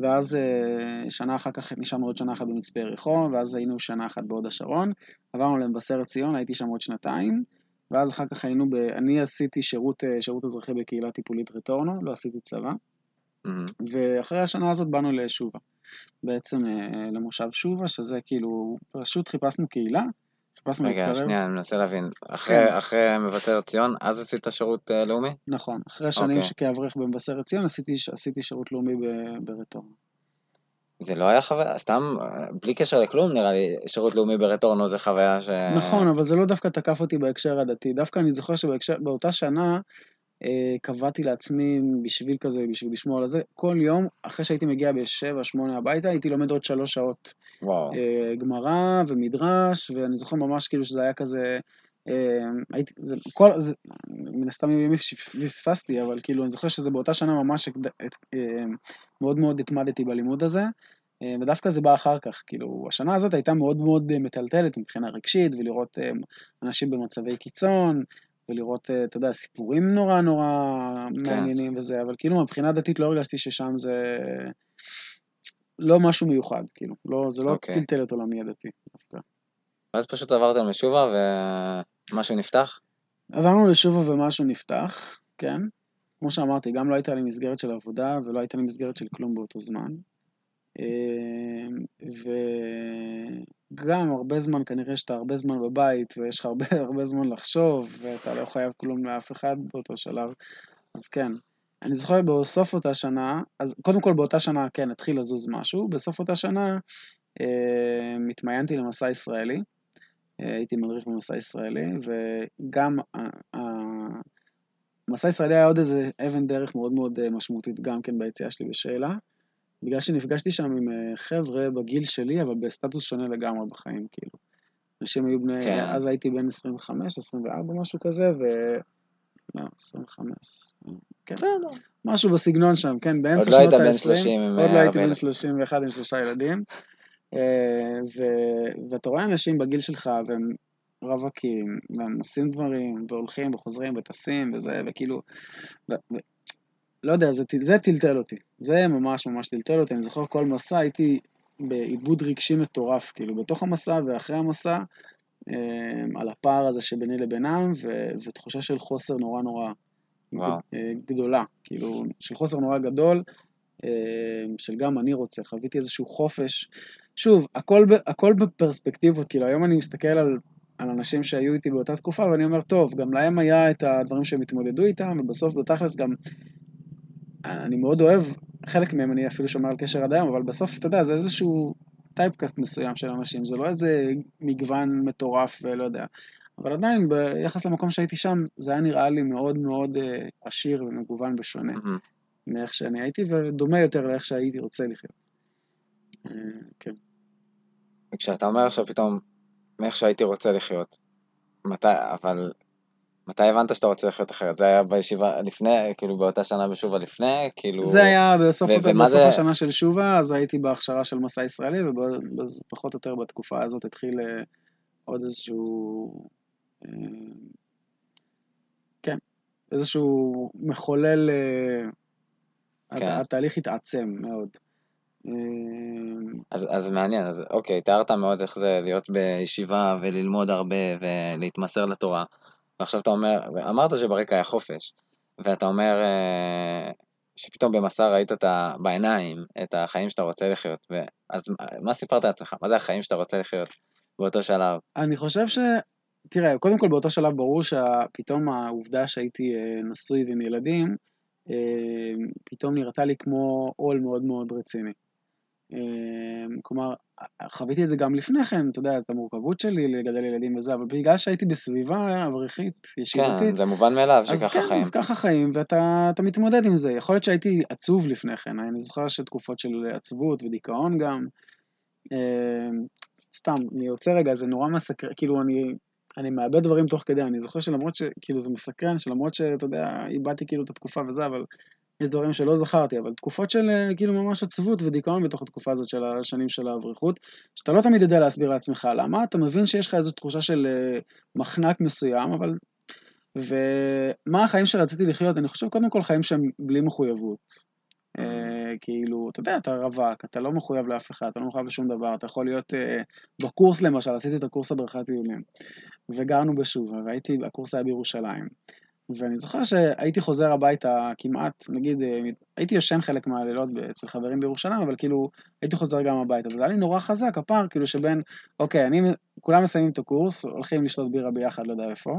ואז אה, שנה אחר כך נשארנו עוד שנה אחת במצפה יריחו, ואז היינו שנה אחת בהוד השרון, עברנו למבשרת ציון, הייתי שם עוד שנתיים, ואז אחר כך היינו ב... אני עשיתי שירות, אה, שירות אזרחי בקהילה טיפולית רטורנו, לא עשיתי צבא, מהמם. ואחרי השנה הזאת באנו לשובה. בעצם אה, למושב שובה, שזה כאילו, פשוט חיפשנו קהילה, חיפשנו רגע, להתקרב. שנייה, אני מנסה להבין. כן. אחרי אחרי מבשרת ציון, אז עשית שירות אה, לאומי? נכון, אחרי שנים אוקיי. שכאברך במבשרת ציון עשיתי, עשיתי שירות לאומי ב- ברטורנו. זה לא היה חוויה, סתם, אה, בלי קשר לכלום, נראה לי, שירות לאומי ברטורנו זה חוויה ש... נכון, אבל זה לא דווקא תקף אותי בהקשר הדתי. דווקא אני זוכר שבאותה שנה קבעתי לעצמי בשביל כזה, בשביל לשמור על זה, כל יום, אחרי שהייתי מגיע בשבע, שמונה הביתה, הייתי לומד עוד שלוש שעות וואו. אה, גמרא ומדרש, ואני זוכר ממש כאילו שזה היה כזה... אה, הייתי, זה, כל, זה, מן הסתם ימים פספסתי, אבל כאילו אני זוכר שזה באותה שנה ממש את- אה, מאוד מאוד התמדתי בלימוד הזה, אה, ודווקא זה בא אחר כך, כאילו השנה הזאת הייתה מאוד מאוד אה, מטלטלת מבחינה רגשית, ולראות אה, אנשים במצבי קיצון, ולראות, אה, אתה יודע, סיפורים נורא נורא מעניינים וזה, אבל כאילו מבחינה דתית לא הרגשתי ששם זה לא משהו מיוחד, כאילו, לא, זה לא אוקיי. טלטל את עולמי הדתי דווקא. ואז פשוט עברתם לשובה ומשהו נפתח? עברנו לשובה ומשהו נפתח, כן. כמו שאמרתי, גם לא הייתה לי מסגרת של עבודה ולא הייתה לי מסגרת של כלום באותו זמן. אה, וגם הרבה זמן, כנראה שאתה הרבה זמן בבית ויש לך הרבה, הרבה זמן לחשוב ואתה לא חייב כלום לאף אחד באותו שלב, אז כן. אני זוכר בסוף אותה שנה, אז קודם כל באותה שנה כן התחיל לזוז משהו, בסוף אותה שנה אה, התמיינתי למסע ישראלי, אה, הייתי מדריך במסע ישראלי, וגם ה- ה- המסע הישראלי היה עוד איזה אבן דרך מאוד מאוד אה, משמעותית גם כן ביציאה שלי בשאלה, בגלל שנפגשתי שם עם אה, חבר'ה בגיל שלי, אבל בסטטוס שונה לגמרי בחיים, כאילו. אנשים היו בני, כן. אז הייתי בן 25, 24, משהו כזה, ו... לא, 25. כן, משהו בסגנון שם, כן, באמצע עוד לא שנות היית בן ה-20. 30 עם, עוד אה, לא הייתי הרבה בן ילדים. 31 עם שלושה ילדים. אה, ו- ואתה רואה אנשים בגיל שלך, והם רווקים, והם עושים דברים, והולכים וחוזרים וטסים וזה, וכאילו, ו- לא יודע, זה, זה טלטל אותי. זה ממש ממש טלטל אותי. אני זוכר כל מסע הייתי בעיבוד רגשי מטורף, כאילו, בתוך המסע ואחרי המסע, אה, על הפער הזה שביני לבינם, ו- ותחושה של חוסר נורא נורא וואו. אה, גדולה, כאילו, של חוסר נורא גדול, אה, של גם אני רוצה, חוויתי איזשהו חופש. שוב, הכל, הכל בפרספקטיבות, כאילו, היום אני מסתכל על, על אנשים שהיו איתי באותה תקופה, ואני אומר, טוב, גם להם היה את הדברים שהם התמודדו איתם, ובסוף, בתכלס, גם, אני מאוד אוהב, חלק מהם אני אפילו שומר על קשר עד היום, אבל בסוף, אתה יודע, זה איזשהו טייפקאסט מסוים של אנשים, זה לא איזה מגוון מטורף ולא יודע. אבל עדיין, ביחס למקום שהייתי שם, זה היה נראה לי מאוד מאוד אה, עשיר ומגוון ושונה מהמם. מאיך שאני הייתי, ודומה יותר לאיך שהייתי רוצה לחיות. אה, כן. וכשאתה אומר עכשיו פתאום, מאיך שהייתי רוצה לחיות, מתי, אבל, מתי הבנת שאתה רוצה לחיות אחרת? זה היה בישיבה לפני, כאילו באותה שנה בשובה לפני, כאילו... זה היה בסוף, ו- בסוף זה- השנה של שובה, אז הייתי בהכשרה של מסע ישראלי, ופחות או יותר בתקופה הזאת התחיל אה, עוד איזשהו... אה, כן, איזשהו מחולל... אה, כן. הת- התהליך התעצם מאוד. אז, אז מעניין, אז אוקיי, תיארת מאוד איך זה להיות בישיבה וללמוד הרבה ולהתמסר לתורה, ועכשיו אתה אומר, אמרת שברקע היה חופש, ואתה אומר אה, שפתאום במסע ראית את ה, בעיניים את החיים שאתה רוצה לחיות, מה- מה סיפרת לעצמך? מה זה החיים שאתה רוצה לחיות באותו שלב? אני חושב ש... תראה, קודם כל באותו שלב ברור שפתאום העובדה שהייתי אה, נשוי ועם ילדים, אה, פתאום נראתה לי כמו עול מאוד מאוד רציני. אה, כלומר, חוויתי את זה גם לפני כן, אתה יודע, את המורכבות שלי לגדל ילדים וזה, אבל בגלל שהייתי בסביבה אברכית, ישיבתית, כן, זה מובן מאליו שככה כן, חיים. אז ככה חיים, ואתה אתה מתמודד עם זה. יכול להיות שהייתי עצוב לפני כן, אני זוכר שתקופות של עצבות ודיכאון גם. אה, סתם, אני יוצא רגע, זה נורא מסקרן, כאילו אני, אני מאבד דברים תוך כדי, אני זוכר שלמרות ש... כאילו זה מסקרן, שלמרות שאתה יודע, איבדתי כאילו את התקופה וזה, אבל יש דברים שלא זכרתי, אבל תקופות של אה, כאילו ממש עצבות ודיכאון בתוך התקופה הזאת של השנים של האברכות, שאתה לא תמיד יודע להסביר לעצמך למה, אתה מבין שיש לך איזו תחושה של אה, מחנק מסוים, אבל... ומה החיים שרציתי לחיות? אני חושב קודם כל חיים שהם בלי מחויבות. אה, כאילו, אתה יודע, אתה רווק, אתה לא מחויב לאף אחד, אתה לא מחויב לשום דבר, אתה יכול להיות בקורס למשל, עשיתי את הקורס הדרכת טיולים, וגרנו בשובה, והייתי, הקורס היה בירושלים. ואני זוכר שהייתי חוזר הביתה כמעט, נגיד, אה, הייתי ישן חלק מהלילות אצל חברים בירושלים, אבל כאילו, הייתי חוזר גם הביתה, וזה היה לי נורא חזק, הפער, כאילו שבין, אוקיי, אני, כולם מסיימים את הקורס, הולכים לשתות בירה ביחד, לא יודע איפה,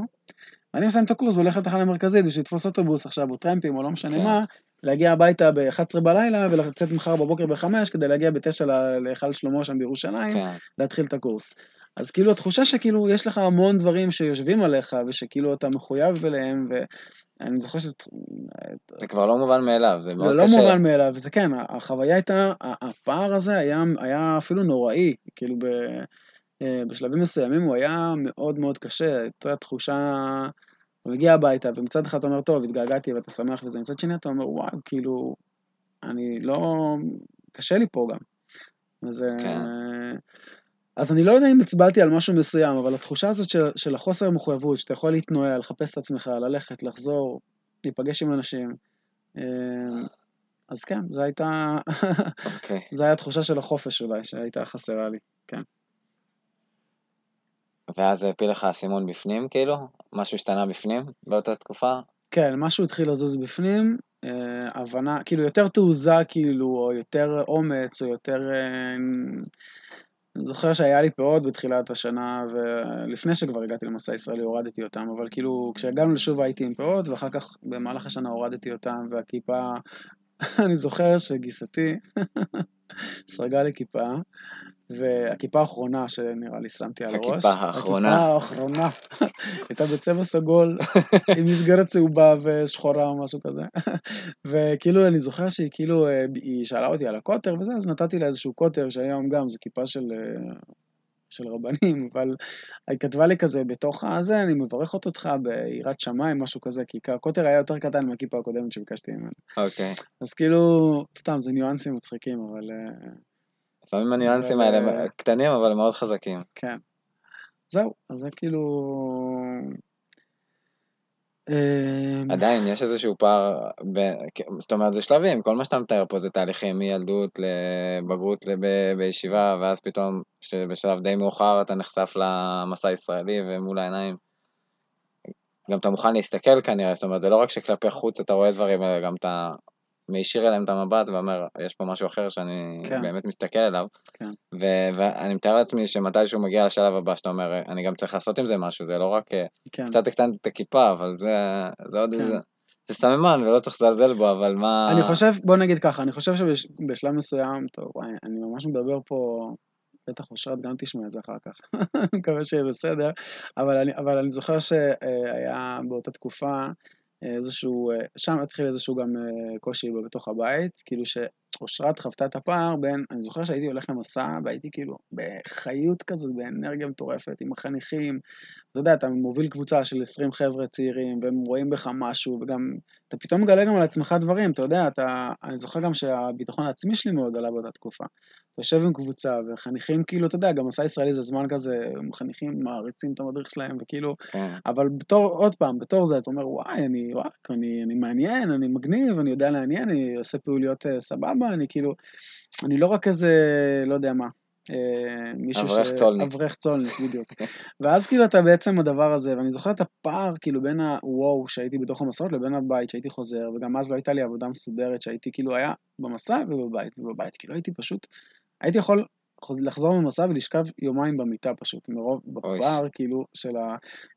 ואני מסיים את הקורס והולך לתחנה המרכזית בשביל לתפוס אוטובוס עכשיו, או טרמפים, או לא משנה כן. מה, להגיע הביתה ב-11 בלילה, ולצאת מחר בבוקר ב-5, כדי להגיע ב-9 להיכל שלמה שם בירושלים, כן, להתחיל את הקורס. אז כאילו התחושה שכאילו יש לך המון דברים שיושבים עליך, ושכאילו אתה מחויב אליהם, ואני זוכר שזה זה כבר לא מובן מאליו, זה מאוד זה לא קשה. מובן מאליו, וזה כן, החוויה הייתה, הפער הזה היה, היה אפילו נוראי, כאילו ב, אה, בשלבים מסוימים הוא היה מאוד מאוד קשה, הייתה תחושה, אתה מגיע הביתה, ומצד אחד אתה אומר, טוב, התגעגעתי ואתה שמח וזה, מצד שני אתה אומר, וואו, כאילו, אני לא, קשה לי פה גם. אז, אה, כן. אז אני לא יודע אם הצבעתי על משהו מסוים, אבל התחושה הזאת של, של החוסר המחויבות, שאתה יכול להתנועע, לחפש את עצמך, ללכת, לחזור, להיפגש עם אנשים, אה, אז כן, זו הייתה, אוקיי. זו הייתה התחושה של החופש אולי, שהייתה חסרה לי, כן. ואז זה הפיל לך האסימון בפנים, כאילו? משהו השתנה בפנים באותה תקופה? כן, משהו התחיל לזוז בפנים, אה, הבנה, כאילו יותר תעוזה, כאילו, או יותר אומץ, או יותר... אה, אני זוכר שהיה לי פאות בתחילת השנה, ולפני שכבר הגעתי למסע ישראלי הורדתי אותם, אבל כאילו, כשהגענו לשובה הייתי עם פאות, ואחר כך במהלך השנה הורדתי אותם, והכיפה... אני זוכר שגיסתי סרגה לי כיפה, והכיפה האחרונה שנראה לי שמתי על הראש. הכיפה האחרונה. הכיפה האחרונה. הייתה בצבע סגול, עם מסגרת צהובה ושחורה או משהו כזה. וכאילו, אני זוכר שהיא כאילו, אה, היא שאלה אותי על הקוטר וזה, אז נתתי לה איזשהו קוטר, שהיום גם זה כיפה של... אה, של רבנים, אבל היא כתבה לי כזה בתוך הזה, אני מברך אותך ביראת שמיים, משהו כזה, כי הקוטר היה יותר קטן מהכיפה הקודמת שביקשתי ממנו. אוקיי. אז כאילו, סתם, זה ניואנסים מצחיקים, אבל אה, לפעמים הניואנסים אבל, האלה אה, קטנים, אבל מאוד חזקים. כן. זהו, אז זה כאילו... אה, עדיין יש איזשהו פער, ב... זאת אומרת זה שלבים, כל מה שאתה מתאר פה זה תהליכים מילדות לבגרות לב... בישיבה, ואז פתאום בשלב די מאוחר אתה נחשף למסע הישראלי ומול העיניים. גם אתה מוכן להסתכל כנראה, זאת אומרת זה לא רק שכלפי חוץ אתה רואה דברים, אלא גם אתה מישיר אליהם את המבט ואומר, יש פה משהו אחר שאני כן. באמת מסתכל עליו. כן. ו- ואני מתאר לעצמי שמתישהו מגיע לשלב הבא שאתה אומר, אני גם צריך לעשות עם זה משהו, זה לא רק, אה, כן. קצת הקטנתי את הכיפה, אבל זה, זה עוד כן. איזה, זה סממן ולא צריך לזלזל בו, אבל מה... אני חושב, בוא נגיד ככה, אני חושב שבשלב מסוים, טוב, וואי, אני ממש מדבר פה, בטח אושרת גם תשמע את זה אחר כך, אני מקווה שיהיה בסדר, אבל אני, אבל אני זוכר שהיה באותה תקופה איזשהו, שם התחיל איזשהו גם אה, קושי בתוך הבית, כאילו שאושרת חוותה את הפער בין, אני זוכר שהייתי הולך למסע, והייתי כאילו בחיות כזאת, באנרגיה מטורפת, עם החניכים, אתה יודע, אתה מוביל קבוצה של 20 חבר'ה צעירים, והם רואים בך משהו, וגם, אתה פתאום מגלה גם על עצמך דברים, אתה יודע, אתה, אני זוכר גם שהביטחון העצמי שלי מאוד עלה באותה תקופה. יושב עם קבוצה, וחניכים, כאילו, אתה יודע, גם מסע ישראלי זה זמן כזה, חניכים מעריצים את המדריך שלהם, וכאילו, כן, אבל בתור, עוד פעם, בתור זה, אתה אומר, וואי, אני, וואי, אני, אני מעניין, אני מגניב, אני יודע לעניין, אני עושה פעילויות אה, סבבה, אני כאילו, אני לא רק איזה, לא יודע מה, אה, מישהו אברך צולניק. אברך צולניק, בדיוק. ואז כאילו אתה בעצם הדבר הזה, ואני זוכר את הפער כאילו בין הוואו שהייתי בתוך המסעות לבין הבית שהייתי חוזר, וגם אז לא הייתה לי עבודה מסודרת שהייתי כאילו היה במסע ובבית, ובבית כאילו הייתי פשוט, הייתי יכול לחזור ממסע ולשכב יומיים במיטה פשוט, מרוב. בפער כאילו של ה...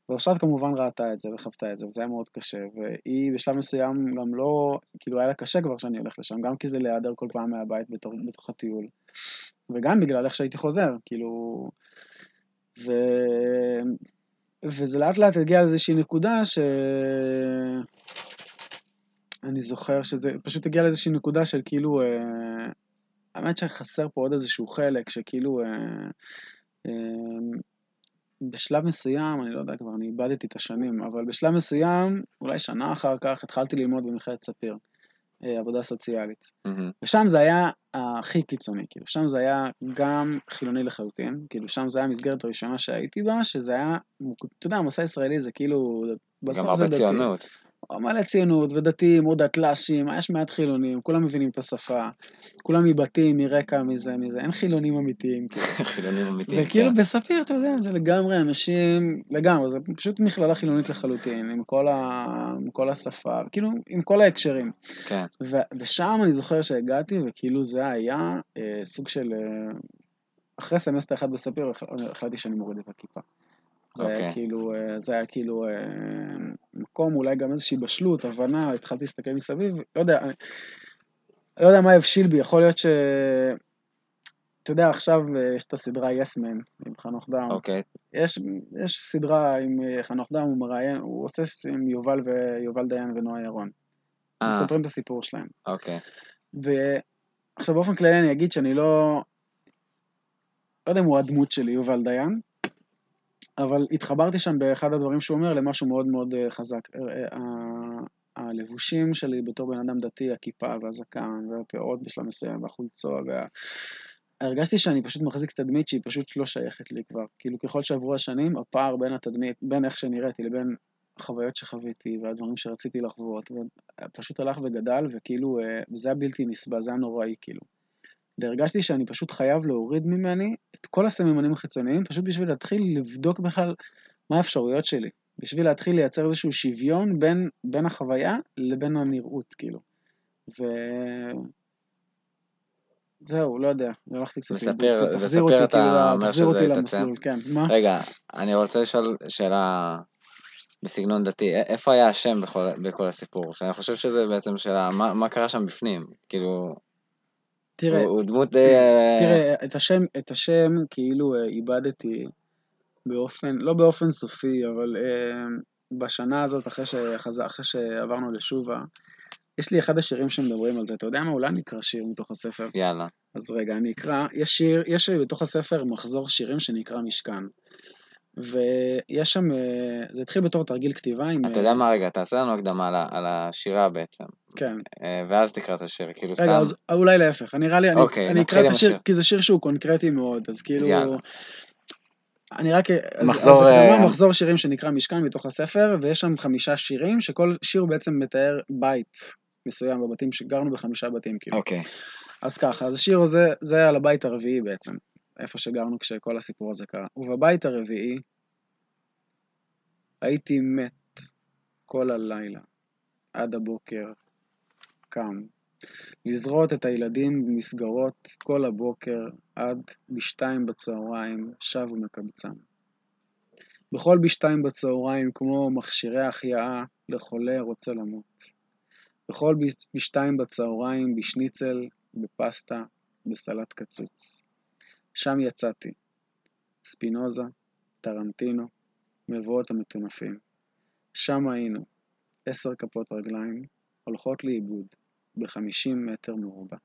ואושרת כמובן ראתה את זה וחוותה את זה, וזה היה מאוד קשה, והיא בשלב מסוים גם לא, כאילו היה לה קשה כבר שאני הולך לשם, גם כי זה להיעדר כל פעם מהבית בתוך, בתוך הטיול, וגם בגלל איך שהייתי חוזר, כאילו... ו... וזה לאט לאט הגיע לאיזושהי נקודה ש... אני זוכר שזה פשוט הגיע לאיזושהי נקודה של כאילו, אה, האמת שחסר פה עוד איזשהו חלק, שכאילו, אה, אה, בשלב מסוים, אני לא יודע כבר, אני איבדתי את השנים, אבל בשלב מסוים, אולי שנה אחר כך, התחלתי ללמוד במכללת ספיר, אה, עבודה סוציאלית. מהמם. ושם זה היה הכי קיצוני, כאילו, שם זה היה גם חילוני לחלוטין, כאילו, שם זה היה המסגרת הראשונה שהייתי בה, שזה היה, אתה יודע, מסע ישראלי זה כאילו, גם בסוף זה הרבה דתי. ציונות. מלא ציונות ודתיים, עוד דתל"שים, יש מעט חילונים, כולם מבינים את השפה, כולם מבתים, מרקע, מזה, מזה, אין חילונים אמיתיים, כאילו. חילונים אמיתיים. וכאילו כן. בספיר, אתה יודע, זה לגמרי אנשים, לגמרי, זה פשוט מכללה חילונית לחלוטין, עם כל, ה... עם כל השפה, כאילו, עם כל ההקשרים. כן. ו... ושם אני זוכר שהגעתי, וכאילו זה היה אה, סוג של... אה, אחרי סמסטר אחד בספיר, הח- החלטתי שאני מוריד את הכיפה. זה היה אוקיי. כאילו, אה, זה היה כאילו אה, מקום, אולי גם איזושהי בשלות, הבנה, התחלתי להסתכל מסביב, לא יודע, אני לא יודע מה הבשיל בי, יכול להיות ש... אתה יודע, עכשיו אה, יש את הסדרה יש מאין עם חנוך דאום. אוקיי. יש, יש סדרה עם חנוך דאום, הוא מראיין, הוא עושה עם יובל ויובל דיין ונועה ירון. אה, מספרים את הסיפור שלהם. אוקיי. ועכשיו באופן כללי אני אגיד שאני לא... לא יודע אם הוא הדמות שלי, יובל דיין, אבל התחברתי שם באחד הדברים שהוא אומר למשהו מאוד מאוד אה, חזק. אה, אה, הלבושים שלי בתור בן אדם דתי, הכיפה והזקן והפאות בשלב מסוים והחולצוע וה... הרגשתי שאני פשוט מחזיק תדמית שהיא פשוט לא שייכת לי כבר. כאילו ככל שעברו השנים, הפער בין התדמית, בין איך שנראיתי לבין החוויות שחוויתי והדברים שרציתי לחוות, פשוט הלך וגדל, וכאילו, זה היה בלתי נסבל, זה היה נוראי, כאילו. והרגשתי שאני פשוט חייב להוריד ממני את כל הסממנים החיצוניים, פשוט בשביל להתחיל לבדוק בכלל מה האפשרויות שלי. בשביל להתחיל לייצר איזשהו שוויון בין, בין החוויה לבין הנראות, כאילו. ו... זהו, לא יודע, הלכתי קצת מספר-. תחזיר אותי, אתה כאילו, תחזיר אותי? למסלול, כן. מה? רגע, אני רוצה לשאול שאלה בסגנון דתי. איפה היה השם בכל, בכל הסיפור? שאני חושב שזה בעצם שאלה, מה, מה קרה שם בפנים? כאילו, תראה, הוא, הוא דמות די... אה, תראה, את השם, את השם כאילו אה, איבדתי באופן, לא באופן סופי, אבל אה, בשנה הזאת, אחרי, שחז... אחרי שעברנו לשובה, יש לי אחד השירים שמדברים על זה. אתה יודע מה? אולי נקרא שיר מתוך הספר. יאללה. אז רגע, אני אקרא. יש שיר, יש בתוך הספר מחזור שירים שנקרא משכן. ויש שם, אה, זה התחיל בתור תרגיל כתיבה עם... אתה יודע מה, רגע, תעשה לנו הקדמה על, השירה בעצם, כן. אה, ואז תקרא את השיר, כאילו סתם... רגע, אז אולי להפך. נראה לי, אני, אוקיי, אני אקרא את השיר. כי זה שיר שהוא קונקרטי מאוד, אז כאילו... יאללה. אני רק... אז, מחזור, אז הקדמה, אה, מחזור שירים שנקרא משכן מתוך הספר, ויש שם חמישה שירים, שכל שיר בעצם מתאר בית מסוים בבתים, שגרנו בחמישה בתים, כאילו. אוקיי. אז ככה, אז השיר הזה, זה על הבית הרביעי בעצם, איפה שגרנו כשכל הסיפור הזה קרה. ובבית הרביעי הייתי מת כל הלילה, עד הבוקר, קם. לזרות את הילדים במסגרות כל הבוקר עד בשתיים בצהריים, שב ומקבצם. בכל בשתיים בצהריים, כמו מכשירי החייאה לחולה רוצה למות. בכל בש- בשתיים בצהריים, בשניצל, בפסטה, בסלט קצוץ. שם יצאתי. ספינוזה, טרנטינו, מבואות המטונפים. שם היינו, עשר כפות רגליים, הולכות לאיבוד, בחמישים מטר מרובע.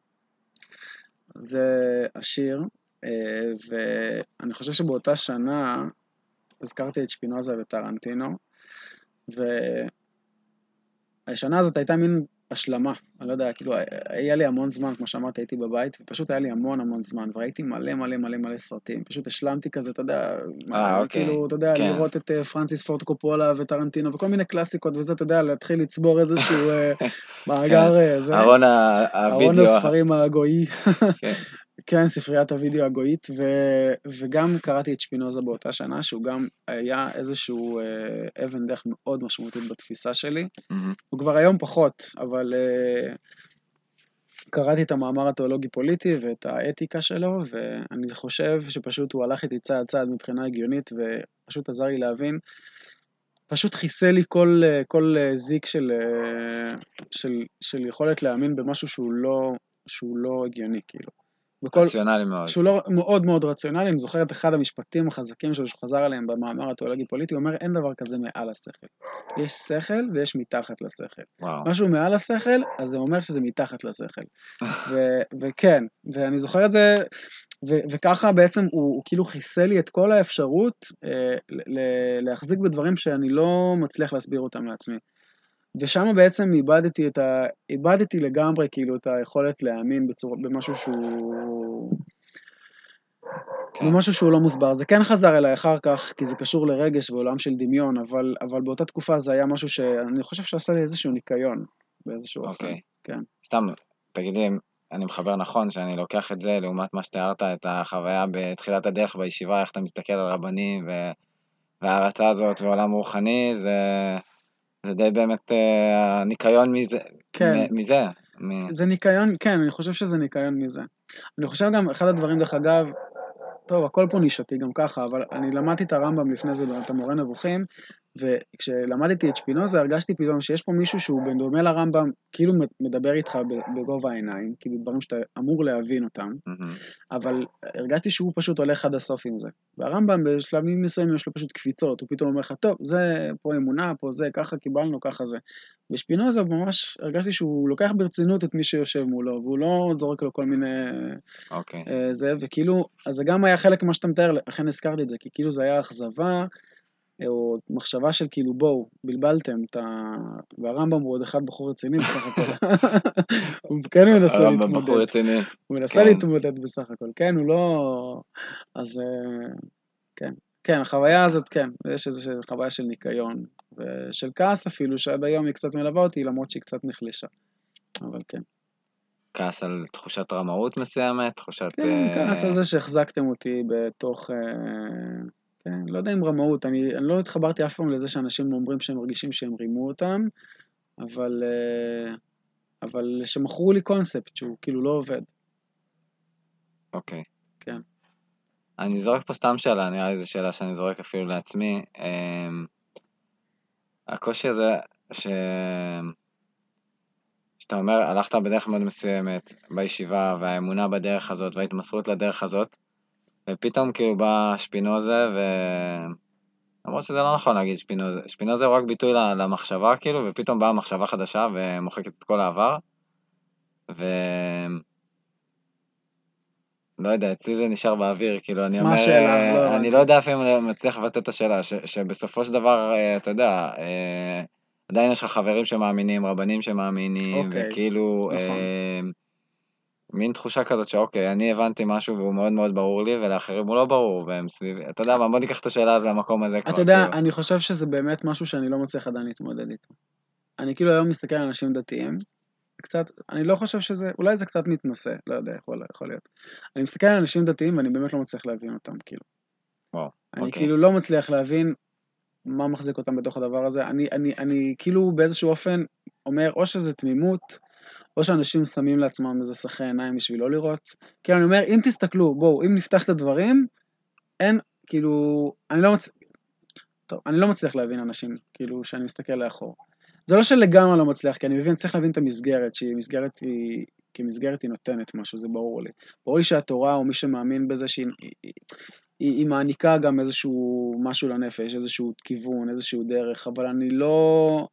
זה השיר, אה, ואני חושב שבאותה שנה הזכרתי את שפינוזה וטרנטינו, והשנה הזאת הייתה מין השלמה, אני לא יודע, כאילו, היה לי המון זמן, כמו שאמרתי, הייתי בבית, ופשוט היה לי המון המון זמן, וראיתי מלא מלא מלא מלא סרטים, פשוט השלמתי כזה, אתה יודע, אה, אוקיי, כאילו, אתה יודע, כן. לראות את אה, פרנסיס פורט קופולה וטרנטינו, וכל מיני קלאסיקות וזה, אתה יודע, להתחיל לצבור איזשהו אה, מאגר, אה, זה, ארון ה- ארון הווידאו. הספרים הגוי. כן. כן, ספריית הוידאו הגויית, ו... וגם קראתי את שפינוזה באותה שנה, שהוא גם היה איזשהו אה, אבן דרך מאוד משמעותית בתפיסה שלי. מהמם. הוא כבר היום פחות, אבל אה, קראתי את המאמר התיאולוגי-פוליטי ואת האתיקה שלו, ואני חושב שפשוט הוא הלך איתי צעד צעד מבחינה הגיונית, ופשוט עזר לי להבין, פשוט חיסל לי כל, כל זיק של, של, של יכולת להאמין במשהו שהוא לא, שהוא לא הגיוני, כאילו. בכל... רציונלי מאוד. שהוא לא מאוד מאוד רציונלי, אני זוכר את אחד המשפטים החזקים שלו שהוא חזר עליהם במאמר התיאולוגי-פוליטי, הוא אומר אין דבר כזה מעל השכל. יש שכל ויש מתחת לשכל. וואו. משהו מעל השכל, אז זה אומר שזה מתחת לשכל. ו- וכן, ואני זוכר את זה, ו- וככה בעצם הוא, הוא כאילו חיסל לי את כל האפשרות אה, ל- להחזיק בדברים שאני לא מצליח להסביר אותם לעצמי. ושם בעצם איבדתי את ה... איבדתי לגמרי כאילו את היכולת להאמין בצור... במשהו שהוא... כן. במשהו שהוא לא מוסבר. זה כן חזר אליי אחר כך, כי זה קשור לרגש ועולם של דמיון, אבל, אבל באותה תקופה זה היה משהו שאני חושב שעשה לי איזשהו ניקיון באיזשהו אופן. אוקיי. כן. סתם, תגידי, אני מחבר נכון שאני לוקח את זה לעומת מה שתיארת, את החוויה בתחילת הדרך בישיבה, איך אתה מסתכל על רבנים וההערצה הזאת ועולם רוחני, זה... זה די באמת אה, ניקיון מזה. כן. מזה. זה ניקיון, כן, אני חושב שזה ניקיון מזה. אני חושב גם, אחד הדברים, דרך אגב, טוב, הכל פה נישתי גם ככה, אבל אני למדתי את הרמב"ם לפני זה, את המורה נבוכים, וכשלמדתי את שפינוזה הרגשתי פתאום שיש פה מישהו שהוא בדומה לרמב"ם, כאילו מדבר איתך בגובה העיניים, כאילו דברים שאתה אמור להבין אותם, אבל הרגשתי שהוא פשוט הולך עד הסוף עם זה. והרמב"ם בשלבים מסוימים יש לו פשוט קפיצות, הוא פתאום אומר לך, טוב, זה פה אמונה, פה זה, ככה קיבלנו, ככה זה. בשפינוזה ממש הרגשתי שהוא לוקח ברצינות את מי שיושב מולו, והוא לא זורק לו כל מיני... אוקיי. Okay. זה, וכאילו, אז זה גם היה חלק ממה שאתה מתאר, לכן הזכרתי את זה, כי כאילו זה היה אכזבה. או מחשבה של כאילו בואו, בלבלתם את ה... והרמב"ם הוא עוד אחד בחור רציני בסך הכל. הוא כן מנסה להתמודד. הרמב"ם בחור רציני. הוא מנסה כן. להתמודד בסך הכל, כן, הוא לא... אז אה, כן. כן, החוויה הזאת, כן, יש איזושהי חוויה של ניקיון, ושל כעס אפילו, שעד היום היא קצת מלווה אותי, למרות שהיא קצת נחלשה. אבל כן. כעס על תחושת רמאות מסוימת? תחושת... כן, כעס על זה שהחזקתם אותי בתוך... כן, לא יודע אם רמאות, אני, אני לא התחברתי אף פעם לזה שאנשים אומרים שהם מרגישים שהם רימו אותם, אבל, אה, אבל שמכרו לי קונספט שהוא כאילו לא עובד. אוקיי. כן. אני זורק פה סתם שאלה, נראה לי זו שאלה שאני זורק אפילו לעצמי. אמ, הקושי הזה, ש... שאתה אומר, הלכת בדרך מאוד מסוימת בישיבה, והאמונה בדרך הזאת, וההתמסרות לדרך הזאת, ופתאום כאילו בא שפינוזה, ו... למרות שזה לא נכון להגיד שפינוזה, שפינוזה הוא רק ביטוי למחשבה כאילו, ופתאום באה מחשבה חדשה ומוחקת את כל העבר. ו... לא יודע, אצלי זה נשאר באוויר, כאילו, אני אומר, השאלה? לא אני לא יודע איפה אני מצליח לבטא את השאלה, ש, שבסופו של דבר, אה, אתה יודע, אה, עדיין יש לך חברים שמאמינים, רבנים שמאמינים, אוקיי, וכאילו, נכון. מין תחושה כזאת שאוקיי, אני הבנתי משהו והוא מאוד מאוד ברור לי, ולאחרים הוא לא ברור, והם סביבי, אתה יודע מה, בוא ניקח את השאלה הזו למקום הזה כבר. אתה יודע, כאילו. אני חושב שזה באמת משהו שאני לא מצליח עדיין להתמודד איתו. אני כאילו היום מסתכל על אנשים דתיים, קצת, אני לא חושב שזה, אולי זה קצת מתנשא, לא יודע, יכול, יכול להיות. אני מסתכל על אנשים דתיים ואני באמת לא מצליח להבין אותם, כאילו. וואו, אני אוקיי. כאילו לא מצליח להבין מה מחזיק אותם בתוך הדבר הזה. אני, אני, אני כאילו באיזשהו אופן אומר, או שזה תמימות, או שאנשים שמים לעצמם איזה סכי עיניים בשביל לא לראות. כאילו, אני אומר, אם תסתכלו, בואו, אם נפתח את הדברים, אין, כאילו, אני לא מצ... טוב, אני לא מצליח להבין אנשים, כאילו, שאני מסתכל לאחור. זה לא שלגמרי לא מצליח, כי אני מבין, צריך להבין את המסגרת, שהיא מסגרת היא, כמסגרת היא נותנת משהו, זה ברור לי. ברור לי שהתורה, או מי שמאמין בזה, שהיא היא, היא, היא מעניקה גם איזשהו משהו לנפש, איזשהו כיוון, איזשהו דרך, אבל אני לא...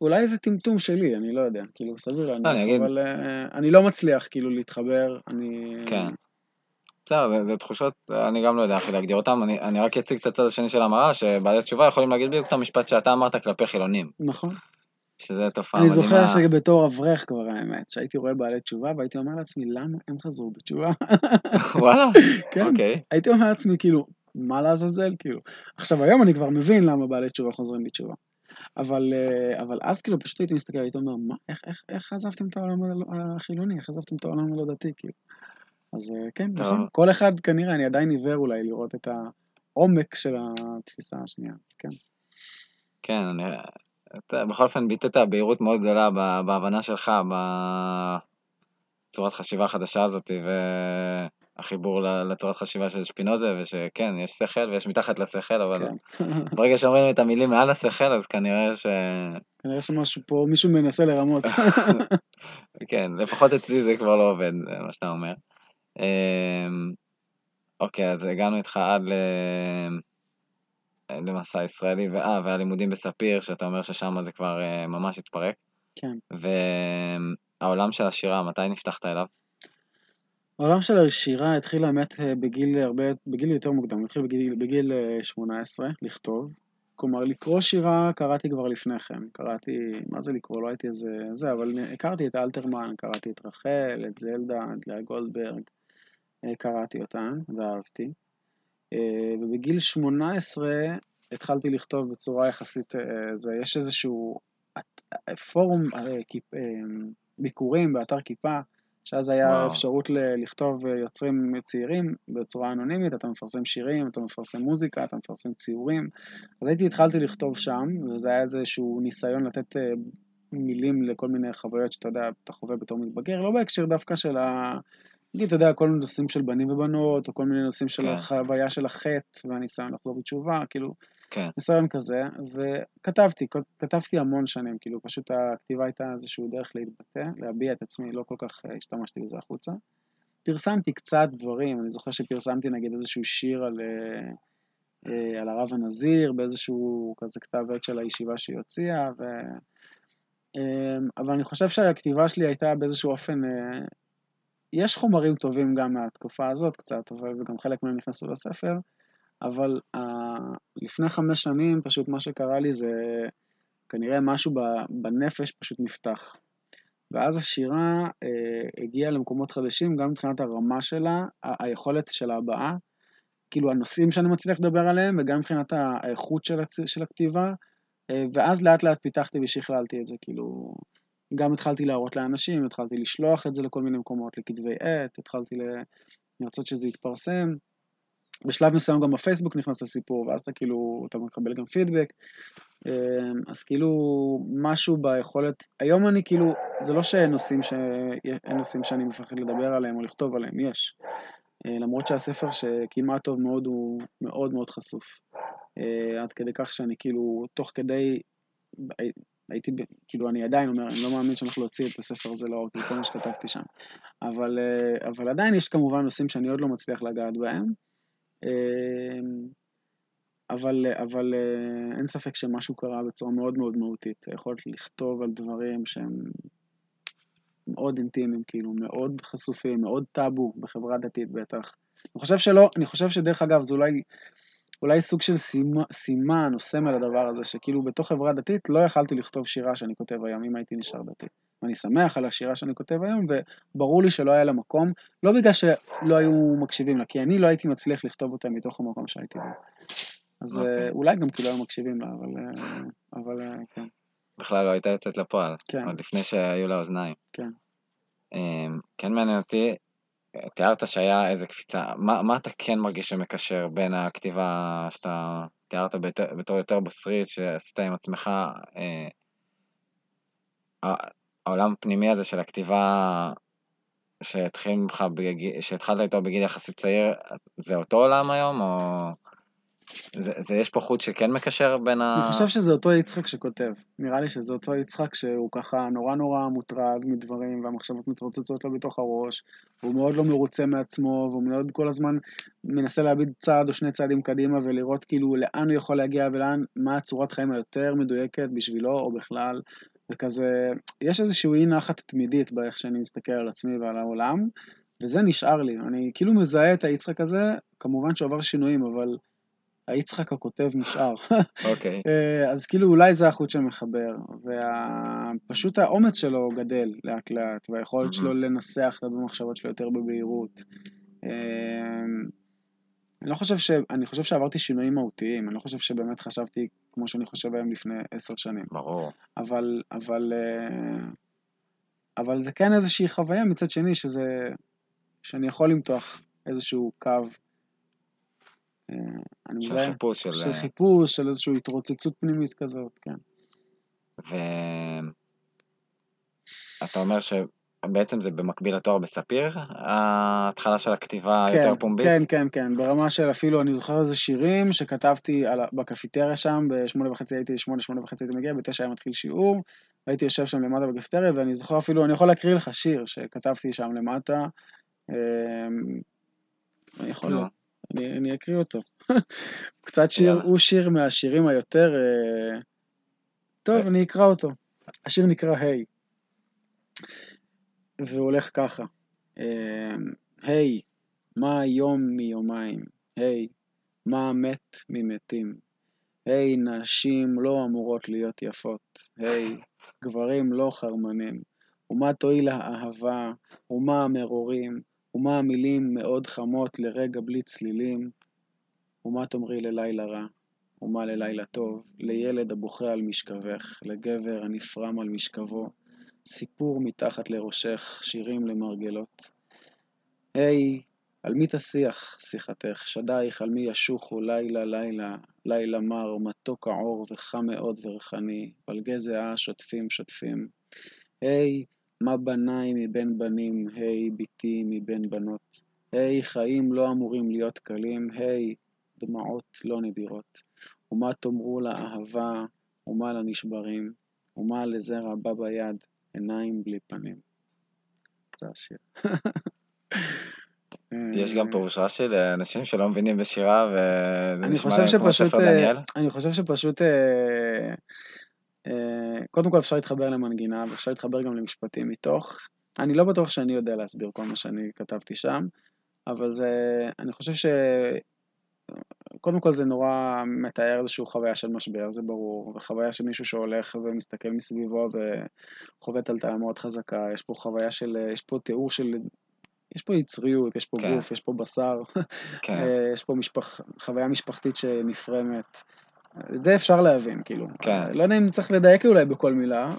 אולי זה טמטום שלי, אני לא יודע, כאילו, סביר אני להניח, אגיד- אבל uh, אני לא מצליח כאילו להתחבר, אני... כן. בסדר, זה, זה תחושות, אני גם לא יודע איך להגדיר אותן, אני, אני רק אציג את הצד השני של המראה, שבעלי תשובה יכולים להגיד בדיוק את המשפט שאתה אמרת כלפי חילונים, נכון. שזה תופעה אני מדהימה. זוכר שבתור אברך כבר האמת, שהייתי רואה בעלי תשובה והייתי אומר לעצמי, למה הם חזרו בתשובה? וואלה, כן, אוקיי. הייתי אומר לעצמי, כאילו, מה לעזאזל, כאילו. עכשיו, היום אני כבר מבין למה בעלי תשובה חוזרים בתשובה. אבל, אה, אבל אז כאילו פשוט הייתי מסתכל, הייתי אומר, מה, איך, איך, איך עזבתם את העולם החילוני, איך עזבתם את העולם הלא דתי, כאילו. אז אה, כן. נכון, כל אחד כנראה, אני עדיין עיוור אולי לראות את העומק של התפיסה השנייה, כן. כן, אני, אתה בכל אופן ביטאת בהירות מאוד גדולה בהבנה שלך, בצורת חשיבה החדשה הזאת, והחיבור ל- לצורת חשיבה של שפינוזה, ושכן, יש שכל ויש מתחת לשכל, אבל כן. ברגע שאומרים את המילים מעל השכל, אז כנראה ש... כנראה שמשהו פה, מישהו מנסה לרמות. כן, לפחות אצלי זה כבר לא עובד, זה מה שאתה אומר. אמ, אוקיי, אז הגענו איתך עד ל... למסע ישראלי, ואה, והלימודים בספיר, שאתה אומר ששם זה כבר אה, ממש התפרק. כן. והעולם של השירה, מתי נפתחת אליו? העולם של השירה התחיל האמת אה, בגיל הרבה, בגיל יותר מוקדם, התחיל בגיל, בגיל אה, 18 לכתוב. כלומר, לקרוא שירה קראתי כבר לפני כן. קראתי, מה זה לקרוא? לא הייתי איזה... זה, אבל הכרתי את אלתרמן, קראתי את רחל, את זלדה, את לאה גולדברג. אה, קראתי אותן ואהבתי. אה, ובגיל 18 התחלתי לכתוב בצורה יחסית, אה, זה, יש איזשהו פורום אה, אה, ביקורים באתר כיפה, שאז היה וואו. אפשרות ל- לכתוב אה, יוצרים צעירים בצורה אנונימית, אתה מפרסם שירים, אתה מפרסם מוזיקה, אתה מפרסם ציורים. אז הייתי, התחלתי לכתוב שם, וזה היה איזשהו ניסיון לתת אה, מילים לכל מיני חוויות שאתה יודע, אתה חווה בתור מתבגר, לא בהקשר דווקא של ה... נגיד, אתה יודע, כל מיני נושאים של בנים ובנות, או כל מיני נושאים של כן. החוויה של החטא והניסיון לחזור בתשובה, כאילו, כן, ניסיון כזה, וכתבתי, כתבתי המון שנים, כאילו, פשוט הכתיבה הייתה איזשהו דרך להתבטא, להביע את עצמי, לא כל כך אה, השתמשתי בזה החוצה. פרסמתי קצת דברים, אני זוכר שפרסמתי נגיד איזשהו שיר על, אה, אה, על הרב הנזיר, באיזשהו כזה כתב עת של הישיבה שהיא הוציאה, ו... אה, אבל אני חושב שהכתיבה שלי הייתה באיזשהו אופן, יש חומרים טובים גם מהתקופה הזאת קצת, אבל וגם חלק מהם נכנסו לספר, אבל uh, לפני חמש שנים פשוט מה שקרה לי זה כנראה משהו בנפש פשוט נפתח. ואז השירה uh, הגיעה למקומות חדשים, גם מבחינת הרמה שלה, ה- היכולת של ההבעה, כאילו הנושאים שאני מצליח לדבר עליהם, וגם מבחינת האיכות של, הצ... של הכתיבה, uh, ואז לאט לאט פיתחתי ושכללתי את זה, כאילו... גם התחלתי להראות לאנשים, התחלתי לשלוח את זה לכל מיני מקומות, לכתבי עת, התחלתי לרצות שזה יתפרסם. בשלב מסוים גם בפייסבוק נכנס לסיפור, ואז אתה כאילו, אתה מקבל גם פידבק. אמ, אז כאילו, משהו ביכולת, היום אני כאילו, זה לא שאין נושאים, ש... נושאים שאני מפחד לדבר עליהם או לכתוב עליהם, יש. אה, למרות שהספר שכמעט טוב מאוד הוא מאוד מאוד חשוף. אה, עד כדי כך שאני כאילו, תוך כדי, הייתי, כאילו, אני עדיין אומר, אני לא מאמין שאני הולך להוציא את הספר הזה לאור, כאילו, כל מה שכתבתי שם. אבל, אה, אבל עדיין יש כמובן נושאים שאני עוד לא מצליח לגעת בהם. אמ, אבל, אבל אה, אין ספק שמשהו קרה בצורה מאוד מאוד מהותית. היכולת לכתוב על דברים שהם מאוד אינטימיים, כאילו, מאוד חשופים, מאוד טאבו בחברה דתית בטח. אני חושב שלא, אני חושב שדרך אגב, זה אולי, אולי סוג של סימ- סימן או סמל לדבר הזה, שכאילו בתוך חברה דתית לא יכלתי לכתוב שירה שאני כותב היום, אם הייתי נשאר דתי. ואני שמח על השירה שאני כותב היום, וברור לי שלא היה לה מקום, לא בגלל שלא היו מקשיבים לה, כי אני לא הייתי מצליח לכתוב אותה מתוך המקום שהייתי בו. אז אוקיי. אה, אולי גם כי לא היו מקשיבים לה, אבל, אה, אבל אה, כן, בכלל לא הייתה יוצאת לפועל, כן, עוד לפני שהיו לה אוזניים. כן. אמ, כן מעניין אותי, תיארת שהיה איזה קפיצה, מה, מה אתה כן מרגיש שמקשר בין הכתיבה שאתה תיארת בתור, בתור יותר בוסרית, שעשית עם עצמך, אה, ה- העולם הפנימי הזה של הכתיבה שהתחיל ממך, בגיל, שהתחלת איתו בגיל יחסית צעיר, זה אותו עולם היום, או... זה, זה יש פה חוט שכן מקשר בין ה... אני חושב שזה אותו יצחק שכותב. נראה לי שזה אותו יצחק שהוא ככה נורא נורא מוטרד מדברים, והמחשבות מתרוצצות לו בתוך הראש, והוא מאוד לא מרוצה מעצמו, והוא מאוד כל הזמן מנסה להביט צעד או שני צעדים קדימה ולראות כאילו לאן הוא יכול להגיע ולאן, מה הצורת חיים היותר מדויקת בשבילו או בכלל, וכזה, יש איזושהי אי נחת תמידית באיך שאני מסתכל על עצמי ועל העולם, וזה נשאר לי. אני כאילו מזהה את היצחק הזה, כמובן שהוא עבר שינויים, אבל היצחק הכותב נשאר. אוקיי, אה, אז כאילו אולי זה החוט שמחבר, ופשוט האומץ שלו גדל לאט לאט, והיכולת שלו לנסח את המחשבות שלו יותר בבהירות. אה, אני לא חושב ש... אני חושב שעברתי שינויים מהותיים, אני לא חושב שבאמת חשבתי כמו שאני חושב היום לפני עשר שנים. ברור. אבל, אבל, אה, אבל זה כן איזושהי חוויה מצד שני, שזה... שאני יכול למתוח איזשהו קו. אה, אני של מזהה... חיפוש של... של חיפוש, של איזושהי התרוצצות פנימית כזאת, כן. ואתה אומר שבעצם זה במקביל לתואר בספיר, ההתחלה של הכתיבה כן, יותר פומבית? כן, כן, כן, ברמה של אפילו, אני זוכר איזה שירים שכתבתי על, בקפיטריה שם, בשמונה וחצי הייתי, שמונה, שמונה וחצי הייתי מגיע, בתשע היה מתחיל שיעור, הייתי יושב שם למטה בקפיטריה, ואני זוכר אפילו, אני יכול להקריא לך שיר שכתבתי שם למטה, אמ, אני יכול, נו. אני, אני אקריא אותו. קצת שיר, יאללה. הוא שיר מהשירים היותר... אה, טוב, אני אקרא אותו. השיר נקרא היי. והוא הולך ככה. אה, היי, מה היום מיומיים? היי, מה מת ממתים? היי, נשים לא אמורות להיות יפות. היי, גברים לא חרמנים. ומה תועיל האהבה? ומה המרורים? ומה המילים מאוד חמות לרגע בלי צלילים? ומה תאמרי ללילה רע? ומה ללילה טוב? לילד הבוכה על משכבך, לגבר הנפרם על משכבו, סיפור מתחת לראשך, שירים למרגלות. היי, על מי תשיח שיחתך? שדייך על מי ישוחו לילה לילה, לילה מר, מתוק העור וחם מאוד וריחני, פלגי זיעה שוטפים שוטפים. היי, מה בניי מבין בנים, היי, בתי מבין בנות. היי, חיים לא אמורים להיות קלים, היי, דמעות לא נדירות. ומה תאמרו לאהבה, ומה לנשברים, ומה לזרע בא ביד, עיניים בלי פנים. זה השיר. יש גם פירוש רש"י לאנשים שלא מבינים בשירה, וזה נשמע להם כמו ספר אה, דניאל. אני חושב שפשוט, אה, אה, קודם כל אפשר להתחבר למנגינה, ואפשר להתחבר גם למשפטים מתוך. אני לא בטוח שאני יודע להסביר כל מה שאני כתבתי שם, אבל זה, אני חושב ש... קודם כל זה נורא מתאר איזושהי חוויה של משבר, זה ברור, וחוויה של מישהו שהולך ומסתכל מסביבו וחווה טלטלה מאוד חזקה, יש פה חוויה של, יש פה תיאור של, יש פה יצריות, יש פה כן. גוף, יש פה בשר, כן, אה, יש פה משפח, חוויה משפחתית שנפרמת. את זה אפשר להבין, כאילו. כן. לא יודע אם צריך לדייק אולי בכל מילה,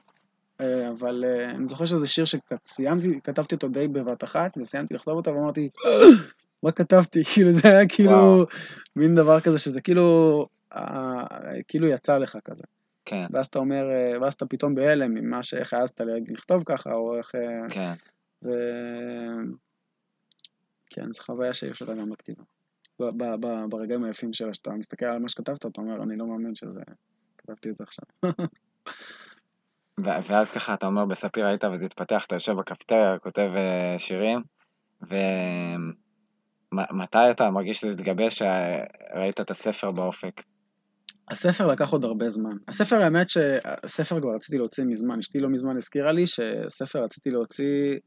אה, אבל אה, אני זוכר שזה שיר שסיימתי, כתבתי אותו די בבת אחת, וסיימתי לכתוב אותו ואמרתי, מה כתבתי? כאילו זה היה כאילו וואו. מין דבר כזה שזה כאילו, אה, כאילו יצא לך כזה. כן, ואז אתה אומר, אה, ואז אתה פתאום בהלם ממה שאיך העזת לכתוב ככה, או איך... אה, כן. ו... כן, זו חוויה שיש אותה גם בכתיבה. ברגעים היפים שלה, שאתה מסתכל על מה שכתבת, אתה אומר, אני לא מאמין שזה... כתבתי את זה עכשיו. ו- ואז ככה, אתה אומר, בספיר היית וזה התפתח, אתה יושב בקפיטריה, כותב שירים, ומתי אתה מרגיש שזה התגבש, שראית את הספר באופק? הספר לקח עוד הרבה זמן. הספר, האמת שהספר כבר רציתי להוציא מזמן. אשתי לא מזמן הזכירה לי שספר רציתי להוציא...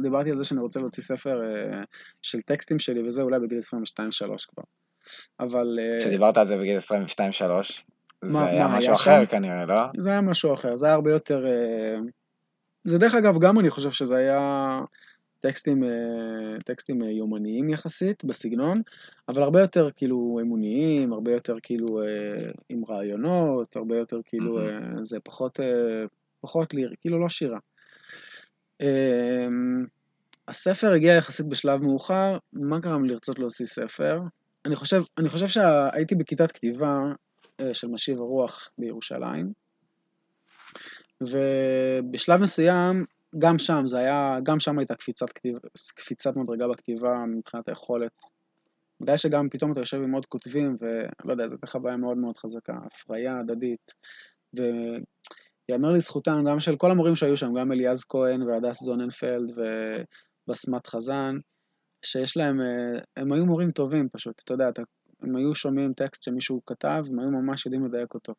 דיברתי על זה שאני רוצה להוציא ספר אה, של טקסטים שלי, וזה אולי בגיל 22-3 כבר. אבל... אה, כשדיברת על זה בגיל 22-3, זה מה- היה מה משהו היה אחר שם? כנראה, לא? זה היה משהו אחר, זה היה הרבה יותר... אה, זה דרך אגב, גם אני חושב שזה היה טקסטים, אה, טקסטים אה, יומניים יחסית, בסגנון, אבל הרבה יותר כאילו אמוניים, הרבה יותר כאילו אה, עם רעיונות, הרבה יותר כאילו. אה, זה פחות, פחות לירי, כאילו לא שירה. הספר הגיע יחסית בשלב מאוחר, מה גרם לי לרצות להוציא ספר? אני חושב, אני חושב שהייתי בכיתת כתיבה של משיב הרוח בירושלים, ובשלב מסוים, גם שם זה היה, גם שם הייתה קפיצת, כתיב, קפיצת מדרגה בכתיבה מבחינת היכולת. בגלל שגם פתאום אתה יושב עם עוד כותבים, ולא יודע, זו הייתה חוויה מאוד מאוד חזקה, הפריה הדדית. ויאמר לזכותם גם של כל המורים שהיו שם, גם אליעז כהן והדס זוננפלד ובסמת חזן, שיש להם, אה, הם היו מורים טובים פשוט, אתה יודע, אתה, הם היו שומעים טקסט שמישהו כתב, הם היו ממש יודעים לדייק אותו.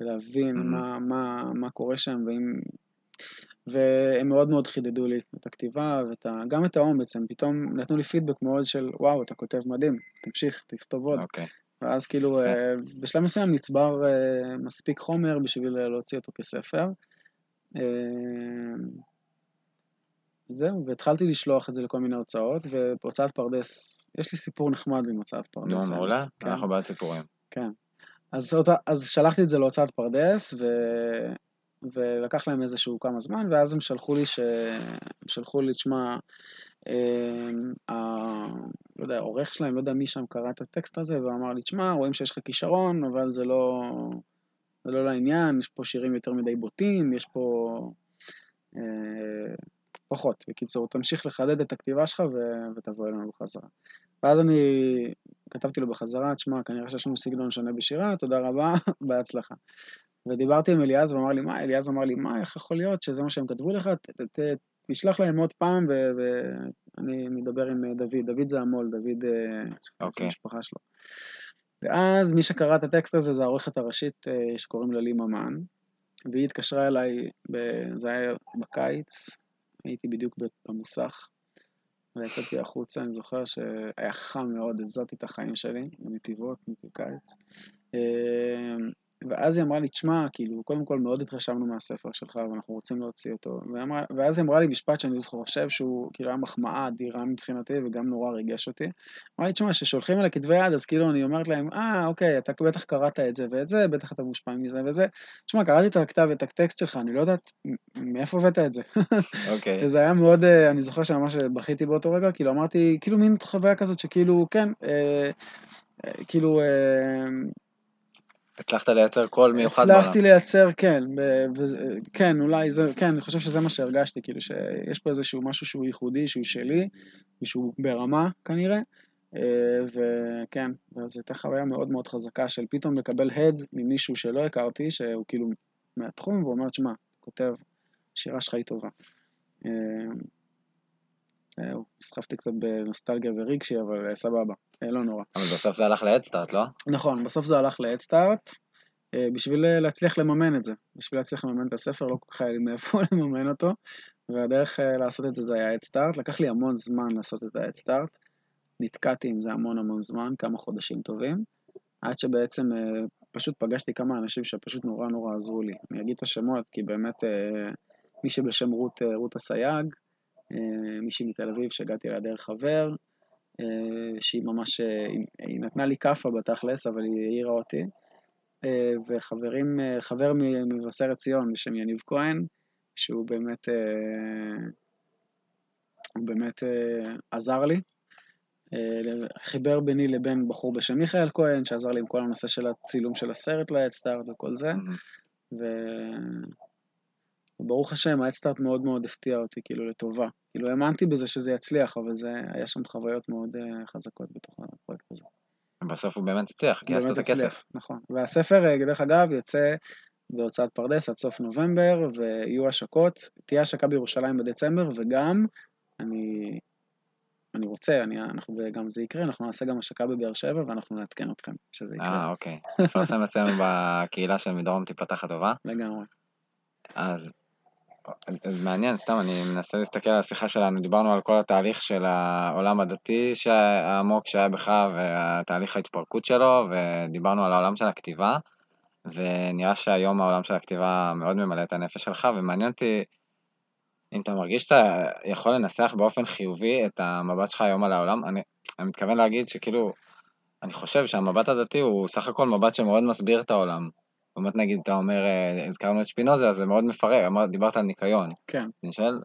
ולהבין Mhm. מה, מה, מה קורה שם, ואם... והם מאוד מאוד חידדו לי את הכתיבה, וגם את האומץ, הם פתאום נתנו לי פידבק מאוד של, וואו, אתה כותב מדהים, תמשיך, תכתוב עוד. אוקיי. ואז כאילו. אה, בשלב מסוים נצבר אה, מספיק חומר בשביל להוציא אותו כספר. אה, זהו, והתחלתי לשלוח את זה לכל מיני הוצאות, ובהוצאת פרדס, יש לי סיפור נחמד עם הוצאת פרדס. נו. מעולה, כן. אנחנו בעד סיפורים. כן. אז, אז שלחתי את זה להוצאת פרדס, ו... ולקח להם איזשהו כמה זמן, ואז הם שלחו לי, ש... הם שלחו לי, תשמע, אה, ה... לא יודע, העורך שלהם, לא יודע מי שם קרא את הטקסט הזה, ואמר לי, תשמע, רואים שיש לך כישרון, אבל זה לא... זה לא לעניין, יש פה שירים יותר מדי בוטים, יש פה... אה, פחות. בקיצור, תמשיך לחדד את הכתיבה שלך ו... ותבוא אלינו בחזרה. ואז אני כתבתי לו בחזרה, תשמע, כנראה שיש לנו סגנון שונה בשירה, תודה רבה, בהצלחה. ודיברתי עם אליעז ואמר לי, מה, אליעז אמר לי, מה, איך יכול להיות שזה מה שהם כתבו לך? ת, ת, תשלח להם עוד פעם ואני מדבר עם דוד, דוד זה המו"ל, דוד, okay. אוקיי. המשפחה שלו. ואז מי שקרא את הטקסט הזה זה העורכת הראשית אה, שקוראים לה לי ממן, והיא התקשרה אליי, זה היה בקיץ, הייתי בדיוק במוסך, ויצאתי החוצה, אני זוכר שהיה חם מאוד, הזרתי את החיים שלי, בנתיבות, בקיץ. ואז היא אמרה לי, תשמע, כאילו, קודם כל מאוד התרשמנו מהספר שלך ואנחנו רוצים להוציא אותו. ואמרה, ואז היא אמרה לי משפט שאני חושב שהוא כאילו היה מחמאה אדירה מבחינתי וגם נורא ריגש אותי. אמרה לי, תשמע, כששולחים אליי כתבי יד, אז כאילו אני אומרת להם, אה, אוקיי, אתה בטח קראת את זה ואת זה, בטח אתה מושפע מזה וזה. תשמע, קראתי את הכתב ואת הטקסט שלך, אני לא יודעת מאיפה הבאת את זה. אוקיי. וזה היה מאוד, אה, אני זוכר שממש בכיתי באותו רגע, כאילו אמרתי, כאילו מין חוויה כזאת שכאילו, כן, אה, אה, כאילו, אה, הצלחת לייצר קול מיוחד בעולם. הצלחתי לייצר, כן, כן, אולי זה, כן, אני חושב שזה מה שהרגשתי, כאילו שיש פה איזשהו משהו שהוא ייחודי, שהוא שלי, ושהוא ברמה כנראה, אה, וכן, זו הייתה חוויה מאוד מאוד חזקה של פתאום לקבל הד ממישהו שלא הכרתי, שהוא כאילו מהתחום, והוא אומר, שמע, כותב, השירה שלך היא טובה. אה, נסחפתי קצת בנוסטלגיה ורגשי, אבל סבבה, לא נורא. אבל בסוף זה הלך לאדסטארט, לא? נכון, בסוף זה הלך לאדסטארט, בשביל להצליח לממן את זה. בשביל להצליח לממן את הספר, לא כל כך היה לי מאיפה לממן אותו, והדרך לעשות את זה זה היה אדסטארט. לקח לי המון זמן לעשות את האדסטארט. נתקעתי עם זה המון המון זמן, כמה חודשים טובים, עד שבעצם פשוט פגשתי כמה אנשים שפשוט נורא נורא עזרו לי. אני אגיד את השמות, כי באמת מי שבשם רות, רות אסייג, מישהי מתל אביב שהגעתי אליה דרך חבר, שהיא ממש, היא נתנה לי כאפה בתכלס, אבל היא העירה אותי. וחברים, חבר ממבשרת ציון בשם יניב כהן, שהוא באמת, הוא באמת עזר לי. חיבר ביני לבין בחור בשם מיכאל כהן, שעזר לי עם כל הנושא של הצילום של הסרט להדסטארט וכל זה. ו... וברוך השם, האדסטארט מאוד מאוד הפתיע אותי, כאילו, לטובה. כאילו, האמנתי בזה שזה יצליח, אבל זה, היה שם חוויות מאוד uh, חזקות בתוך הפרויקט הזה. בסוף הוא באמת הצליח, גייסת את הכסף. נכון. והספר, דרך אגב, יוצא בהוצאת פרדס עד סוף נובמבר, ויהיו השקות. תהיה השקה בירושלים בדצמבר, וגם, אני, אני רוצה, אני, אנחנו, וגם זה יקרה, אנחנו נעשה גם השקה בבאר שבע, ואנחנו נעדכן אתכם שזה יקרה. אה, אוקיי. נפרסם אצלנו בקהילה של מדרום תיפתח הטובה. לגמרי. אז אז מעניין, סתם, אני מנסה להסתכל על השיחה שלנו, דיברנו על כל התהליך של העולם הדתי העמוק שהיה בך והתהליך ההתפרקות שלו, ודיברנו על העולם של הכתיבה, ונראה שהיום העולם של הכתיבה מאוד ממלא את הנפש שלך, ומעניין אותי אם אתה מרגיש שאתה יכול לנסח באופן חיובי את המבט שלך היום על העולם, אני, אני מתכוון להגיד שכאילו, אני חושב שהמבט הדתי הוא סך הכל מבט שמאוד מסביר את העולם. באמת נגיד, אתה אומר, אה, הזכרנו את שפינוזה, אז זה מאוד מפרק, דיברת על ניקיון. כן. אני שואל,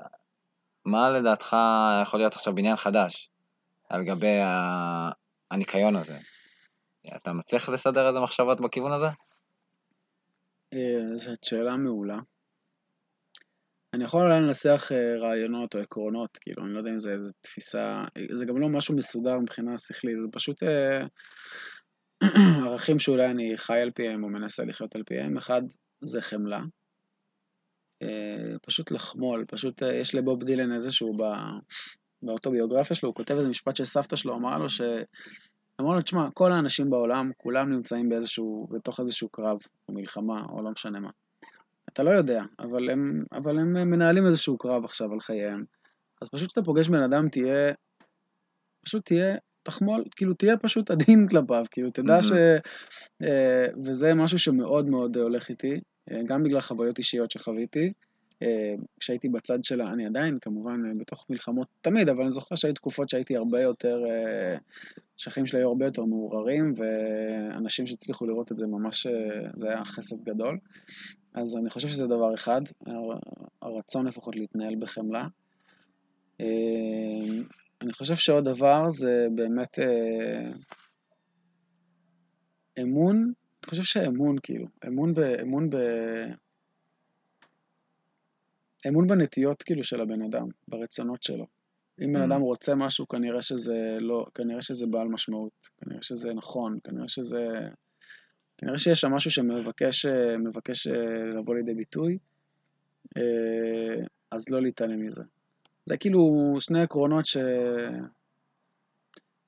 מה לדעתך יכול להיות עכשיו בניין חדש על גבי הניקיון הזה? אתה מצליח לסדר איזה מחשבות בכיוון הזה? אה, זאת שאלה מעולה. אני יכול אולי לנסח אה, רעיונות או עקרונות, כאילו, אני לא יודע אם זה איזו תפיסה, זה גם לא משהו מסודר מבחינה שכלית, זה פשוט ערכים שאולי אני חי על פיהם או מנסה לחיות על פיהם, אחד זה חמלה. אה, פשוט לחמול, פשוט אה, יש לבוב דילן איזשהו באוטוביוגרפיה שלו, הוא כותב איזה משפט שסבתא שלו אמרה לו ש... אמרו לו, תשמע, כל האנשים בעולם, כולם נמצאים באיזשהו, בתוך איזשהו קרב, או מלחמה, או לא משנה מה. אתה לא יודע, אבל הם, אבל הם מנהלים איזשהו קרב עכשיו על חייהם. אז פשוט כשאתה פוגש בן אדם, תהיה, פשוט תהיה תחמול, כאילו תהיה פשוט עדין כלפיו, כאילו תדע ש... אה, וזה משהו שמאוד מאוד הולך איתי, אה, גם בגלל חוויות אישיות שחוויתי. אה, כשהייתי בצד שלה, אני עדיין כמובן בתוך מלחמות תמיד, אבל אני זוכר שהיו תקופות שהייתי הרבה יותר, שהחיים שלי היו הרבה יותר מעורערים, ואנשים שהצליחו לראות את זה ממש, זה היה חסד גדול. אז אני חושב שזה דבר אחד, הרצון לפחות להתנהל בחמלה. אני חושב שעוד דבר זה באמת אה, אמון אני חושב שאמון, כאילו, אמון ב... אמון ב... אמון בנטיות, כאילו, של הבן אדם, ברצונות שלו. אם בן Mm. אדם רוצה משהו, כנראה שזה לא... כנראה שזה בעל משמעות, כנראה שזה נכון, כנראה שזה... כנראה שיש שם משהו שמבקש אה, מבקש אה, לבוא לידי ביטוי, אה, אז לא להתעלם מזה. זה כאילו שני עקרונות ש...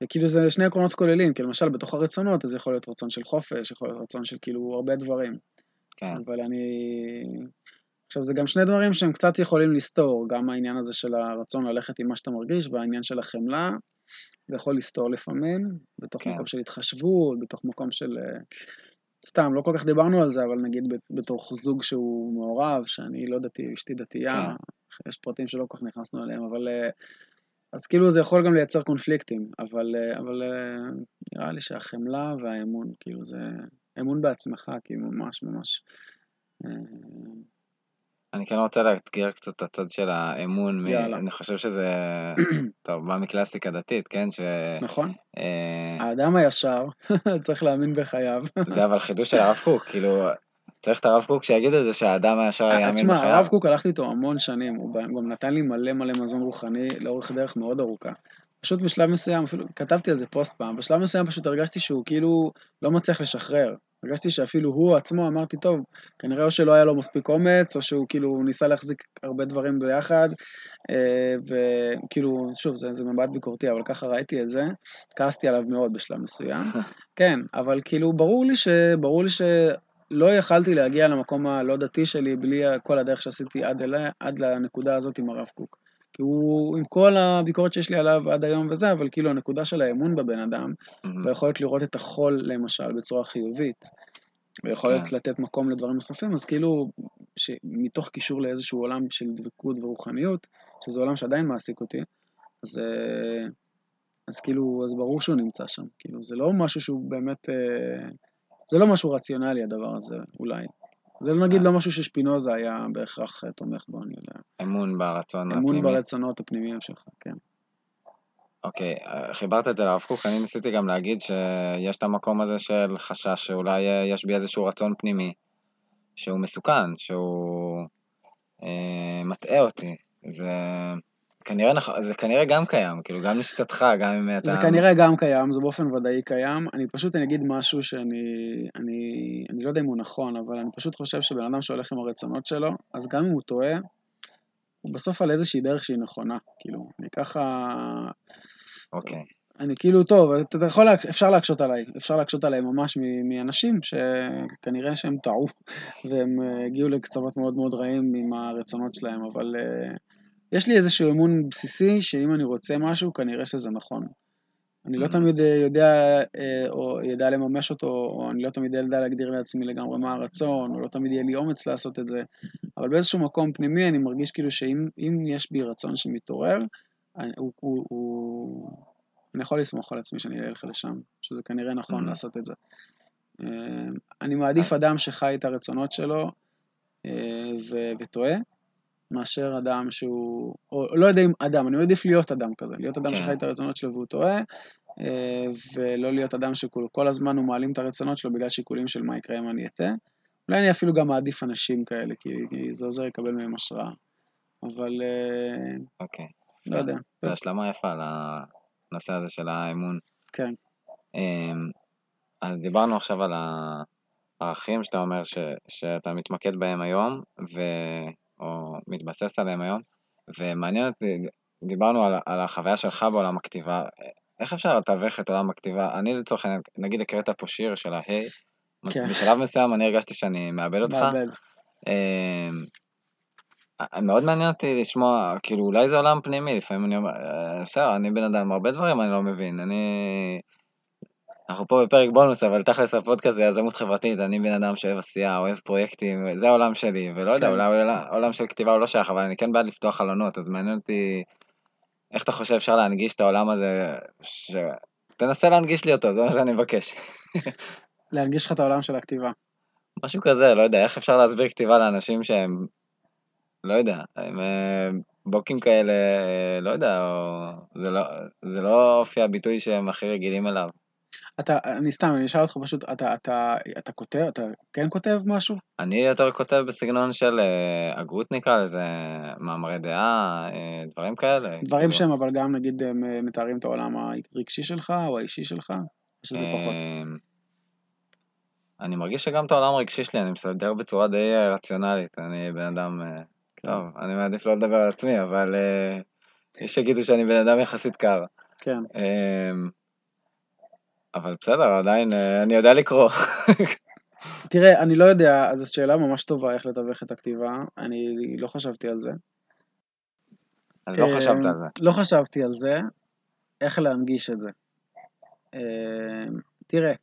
וכאילו זה שני עקרונות כוללים, כי למשל בתוך הרצונות, אז יכול להיות רצון של חופש, יכול להיות רצון של כאילו הרבה דברים. כן, אבל אני... עכשיו, זה גם שני דברים שהם קצת יכולים לסתור, גם העניין הזה של הרצון ללכת עם מה שאתה מרגיש, והעניין של החמלה, זה יכול לסתור לפעמים, בתוך כן. מקום של התחשבות, בתוך מקום של... אה, סתם, לא כל כך דיברנו על זה, אבל נגיד בת- בתוך זוג שהוא מעורב, שאני לא דתי, אשתי דתייה, יש פרטים שלא כל כך נכנסנו אליהם, אבל... אה, אז כאילו זה יכול גם לייצר קונפליקטים, אבל, אה, אבל אה, נראה לי שהחמלה והאמון, כאילו זה אמון בעצמך, כאילו ממש ממש. אני כן רוצה לאתגר קצת את הצד של האמון, מ-. אני חושב שזה, טוב, בא מקלאסיקה דתית, כן, ש... נכון? אה, האדם הישר צריך להאמין בחייו. זה אבל חידוש של הרב קוק, כאילו, צריך את הרב קוק שיגיד את זה שהאדם הישר אה, יאמין תשמע, בחייו. הרב קוק הלכתי איתו המון שנים, הוא גם נתן לי מלא מלא מזון רוחני לאורך דרך מאוד ארוכה. פשוט בשלב מסוים, אפילו כתבתי על זה פוסט פעם, בשלב מסוים פשוט הרגשתי שהוא כאילו לא מצליח לשחרר. הרגשתי שאפילו הוא עצמו, אמרתי, טוב, כנראה או שלא היה לו מספיק אומץ, או שהוא כאילו ניסה להחזיק הרבה דברים ביחד, אה, וכאילו, שוב, זה, זה מבט ביקורתי, אבל ככה ראיתי את זה, כעסתי עליו מאוד בשלב מסוים. כן, אבל כאילו, ברור לי ש... ברור לי ש... לא יכלתי להגיע למקום הלא דתי שלי בלי כל הדרך שעשיתי עד, אליה, עד לנקודה הזאת עם הרב קוק. כי הוא, עם כל הביקורת שיש לי עליו עד היום וזה, אבל כאילו הנקודה של האמון בבן אדם. והיכולת לראות את החול למשל בצורה חיובית, ויכולת כן. לתת מקום לדברים נוספים, אז כאילו, מתוך קישור לאיזשהו עולם של דבקות ורוחניות, שזה עולם שעדיין מעסיק אותי, אז, אה, אז כאילו, אז ברור שהוא נמצא שם. כאילו, זה לא משהו שהוא באמת, אה, זה לא משהו רציונלי הדבר הזה, אולי. זה נגיד לא משהו ששפינוזה היה בהכרח אה, תומך בו, אני יודע. אמון ברצון אמון הפנימי. ברצונות הפנימיים שלך, כן. אוקיי, אה, חיברת את זה לרב קוק, אני ניסיתי גם להגיד שיש את המקום הזה של חשש שאולי אה, יש בי איזשהו רצון פנימי, שהוא מסוכן, שהוא אה, מטעה אותי. זה כנראה. זה כנראה גם קיים, כאילו גם לשיטתך, גם אם אתה... זה כנראה גם קיים, זה באופן ודאי קיים. אני פשוט, אני אגיד משהו שאני, אני, אני לא יודע אם הוא נכון, אבל אני פשוט חושב שבן אדם שהולך עם הרצונות שלו, אז גם אם הוא טועה, הוא בסוף על איזושהי דרך שהיא נכונה. כאילו, אני ככה... אוקיי, אני כאילו, טוב, אתה יכול, אפשר להקשות עליי, אפשר להקשות עליי ממש מאנשים שכנראה שהם טעו, והם אה, הגיעו לקצוות מאוד מאוד רעים עם הרצונות שלהם, אבל אה, יש לי איזשהו אמון בסיסי, שאם אני רוצה משהו, כנראה שזה נכון. אני לא Mhm. תמיד אה, יודע, אה, או ידע לממש אותו, או אני לא תמיד יודע להגדיר לעצמי לגמרי מה הרצון, או לא תמיד יהיה לי אומץ לעשות את זה, אבל באיזשהו מקום פנימי אני מרגיש כאילו שאם אם יש בי רצון שמתעורר, אני, הוא, הוא, הוא, אני יכול לסמוך על עצמי שאני אלך לשם, שזה כנראה נכון Mhm. לעשות את זה. אה, אני מעדיף אדם שחי את הרצונות שלו ו- וטועה, מאשר אדם שהוא, או לא יודע אם אדם, אני מעדיף להיות אדם כזה, להיות אדם כן. שחי את הרצונות שלו והוא טועה, אה, ולא להיות אדם שכל הזמן הוא מעלים את הרצונות שלו בגלל שיקולים של מה יקרה אם אני אטעה. אולי אני אפילו גם מעדיף אנשים כאלה, כי, כי זה עוזר לקבל מהם השראה. אבל אה, אוקיי. לא יודע. זו השלמה יפה לנושא הזה של האמון. כן. אמ, אז דיברנו עכשיו על הערכים שאתה אומר ש, שאתה מתמקד בהם היום, ו, או מתבסס עליהם היום, ומעניין אותי, דיברנו על, על החוויה שלך בעולם הכתיבה, איך אפשר לתווך את עולם הכתיבה? אני לצורך העניין, נגיד הקראת פה שיר של ההיי, כן. בשלב מסוים אני הרגשתי שאני מאבד אותך, מאבד. אמ, אה, מאוד מעניין אותי לשמוע, כאילו אולי זה עולם פנימי, לפעמים אני אומר, "אה, בסדר, אני בן אדם, הרבה דברים אני לא מבין, אני... אנחנו פה בפרק בונוס, אבל תכלס הפודקאסט זה יזמות חברתית, אני בן אדם שאוהב עשייה, אוהב פרויקטים, זה העולם שלי, ולא יודע, כן. אולי אולי העולם של כתיבה הוא לא שייך, אבל אני כן בעד לפתוח חלונות, אז מעניין אותי איך אתה חושב אפשר להנגיש את העולם הזה, ש... תנסה להנגיש לי אותו, זה מה שאני מבקש. להנגיש לך את העולם של הכתיבה. משהו כזה, לא יודע, איך אפשר להסביר כתיבה לאנשים שהם, לא יודע, הם אה, בוקים כאלה, אה, לא יודע, או... זה לא, זה לא אופי הביטוי שהם הכי רגילים אליו. אתה, אני סתם, אני אשאל אותך פשוט, אתה, אתה, אתה כותב, אתה כן כותב משהו? אני יותר כותב בסגנון של אה, הגות נקרא לזה, מאמרי דעה, אה, דברים כאלה. דברים כאילו. שהם אבל גם נגיד הם מתארים את העולם הרגשי שלך או האישי שלך? או שזה פחות? אני מרגיש שגם את העולם הרגשי שלי אני מסדר בצורה די אה, רציונלית, אני בן אדם, אה, כן. טוב, אני מעדיף לא לדבר על עצמי, אבל אה, יש שיגידו שאני בן אדם יחסית קר. כן. אבל בסדר, עדיין אה, אני יודע לקרוא. תראה, אני לא יודע, זו שאלה ממש טובה איך לתווך את הכתיבה, אני לא חשבתי על זה. אז לא אה, חשבת על זה. לא חשבתי על זה, איך להנגיש את זה. אה, תראה,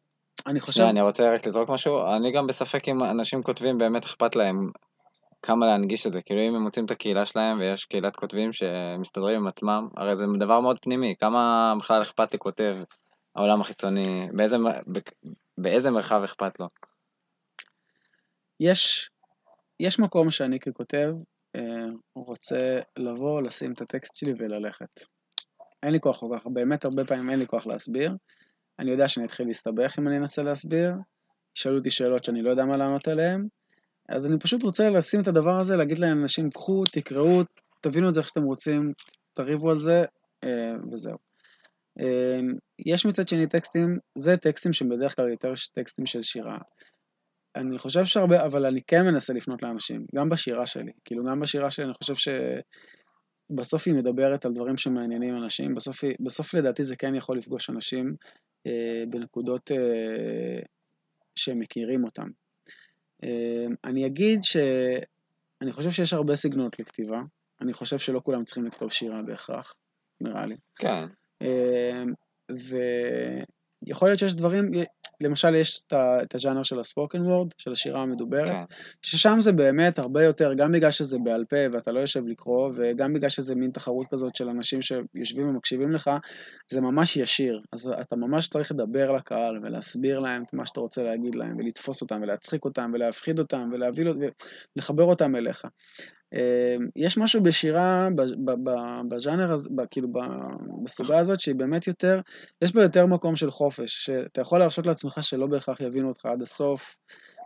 אני חושב... שנייה, אני רוצה רק לזרוק משהו, אני גם בספק אם אנשים כותבים באמת אכפת להם כמה להנגיש את זה, כאילו אם הם מוצאים את הקהילה שלהם ויש קהילת כותבים שמסתדרים עם עצמם, הרי זה דבר מאוד פנימי, כמה בכלל אכפת לכותב העולם החיצוני, באיזה, באיזה מרחב אכפת לו. יש, יש מקום שאני ככותב אה, רוצה לבוא, לשים את הטקסט שלי וללכת. אין לי כוח כל כך, באמת הרבה פעמים אין לי כוח להסביר. אני יודע שאני אתחיל להסתבך אם אני אנסה להסביר. ישאלו אותי שאלות שאני לא יודע מה לענות עליהן. אז אני פשוט רוצה לשים את הדבר הזה, להגיד לאנשים, קחו, תקראו, תבינו את זה איך שאתם רוצים, תריבו על זה, אה, וזהו. אה, יש מצד שני טקסטים, זה טקסטים שהם בדרך כלל יותר טקסטים של שירה. אני חושב שהרבה, אבל אני כן מנסה לפנות לאנשים, גם בשירה שלי. כאילו, גם בשירה שלי אני חושב שבסוף היא מדברת על דברים שמעניינים אנשים, בסוף, היא- בסוף לדעתי זה כן יכול לפגוש אנשים אה, בנקודות אה, שהם מכירים אותם. אה, אני אגיד שאני חושב שיש הרבה סגנונות לכתיבה, אני חושב שלא כולם צריכים לכתוב שירה בהכרח, נראה לי. כן, ויכול להיות שיש דברים, למשל יש את הז'אנר של הספוקן וורד, של השירה המדוברת, כן, ששם זה באמת הרבה יותר, גם בגלל שזה בעל פה ואתה לא יושב לקרוא, וגם בגלל שזה מין תחרות כזאת של אנשים שיושבים ומקשיבים לך, זה ממש ישיר. אז אתה ממש צריך לדבר לקהל ולהסביר להם את מה שאתה רוצה להגיד להם, ולתפוס אותם, ולהצחיק אותם, ולהפחיד אותם, ולהביא, ולחבר אותם אליך. אה, יש משהו בשירה, בז'אנר הזה, כאילו בסוגה הזאת, שהיא באמת יותר, יש בה יותר מקום של חופש, שאתה יכול להרשות לעצמך שלא בהכרח יבינו אותך עד הסוף,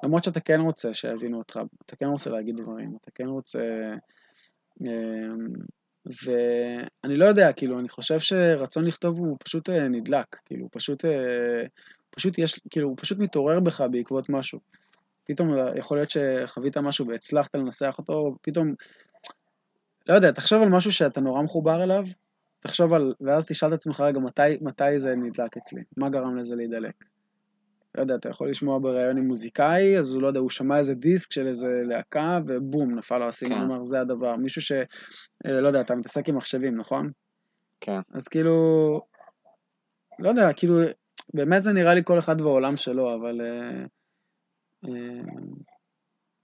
למרות שאתה כן רוצה שיבינו אותך, אתה כן רוצה להגיד דברים, אתה כן רוצה... אה, ואני לא יודע, כאילו, אני חושב שרצון לכתוב הוא פשוט אה, נדלק, כאילו, פשוט, אה, פשוט יש, כאילו, הוא פשוט מתעורר בך בעקבות משהו. פתאום יכול להיות שחווית משהו והצלחת לנסח אותו, פתאום, לא יודע, תחשוב על משהו שאתה נורא מחובר אליו, תחשוב על, ואז תשאל את עצמך רגע, מתי, מתי זה נדלק אצלי? מה גרם לזה להידלק? לא יודע, אתה יכול לשמוע בריאיון עם מוזיקאי, אז הוא לא יודע, הוא שמע איזה דיסק של איזה להקה, ובום, נפל לו האסימון, כן. אמר, זה הדבר. מישהו ש... אה, לא יודע, אתה מתעסק עם מחשבים, נכון? כן. אז כאילו, לא יודע, כאילו, באמת זה נראה לי כל אחד והעולם שלו, אבל... אה,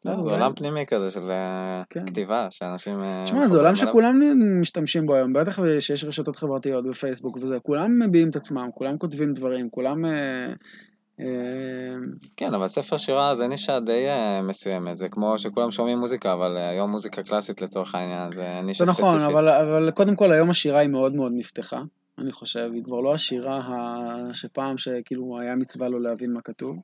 לא, זה עולם פנימי כזה של אה, כן. כתיבה, שאנשים... אה, תשמע, זה עולם. שכולם משתמשים בו היום, בטח שיש רשתות חברתיות ופייסבוק וזה, כולם מביעים את עצמם, כולם כותבים דברים, כולם... אה, אה, כן, אבל ספר שירה זה נישה די אה, מסוימת, זה כמו שכולם שומעים מוזיקה, אבל אה, היום מוזיקה קלאסית לצורך העניין, זה נישה זה נכון, ספציפית. אבל, אבל קודם כל היום השירה היא מאוד מאוד נפתחה, אני חושב, היא כבר לא השירה. שפעם שכאילו היה מצווה לא להבין מה כתוב.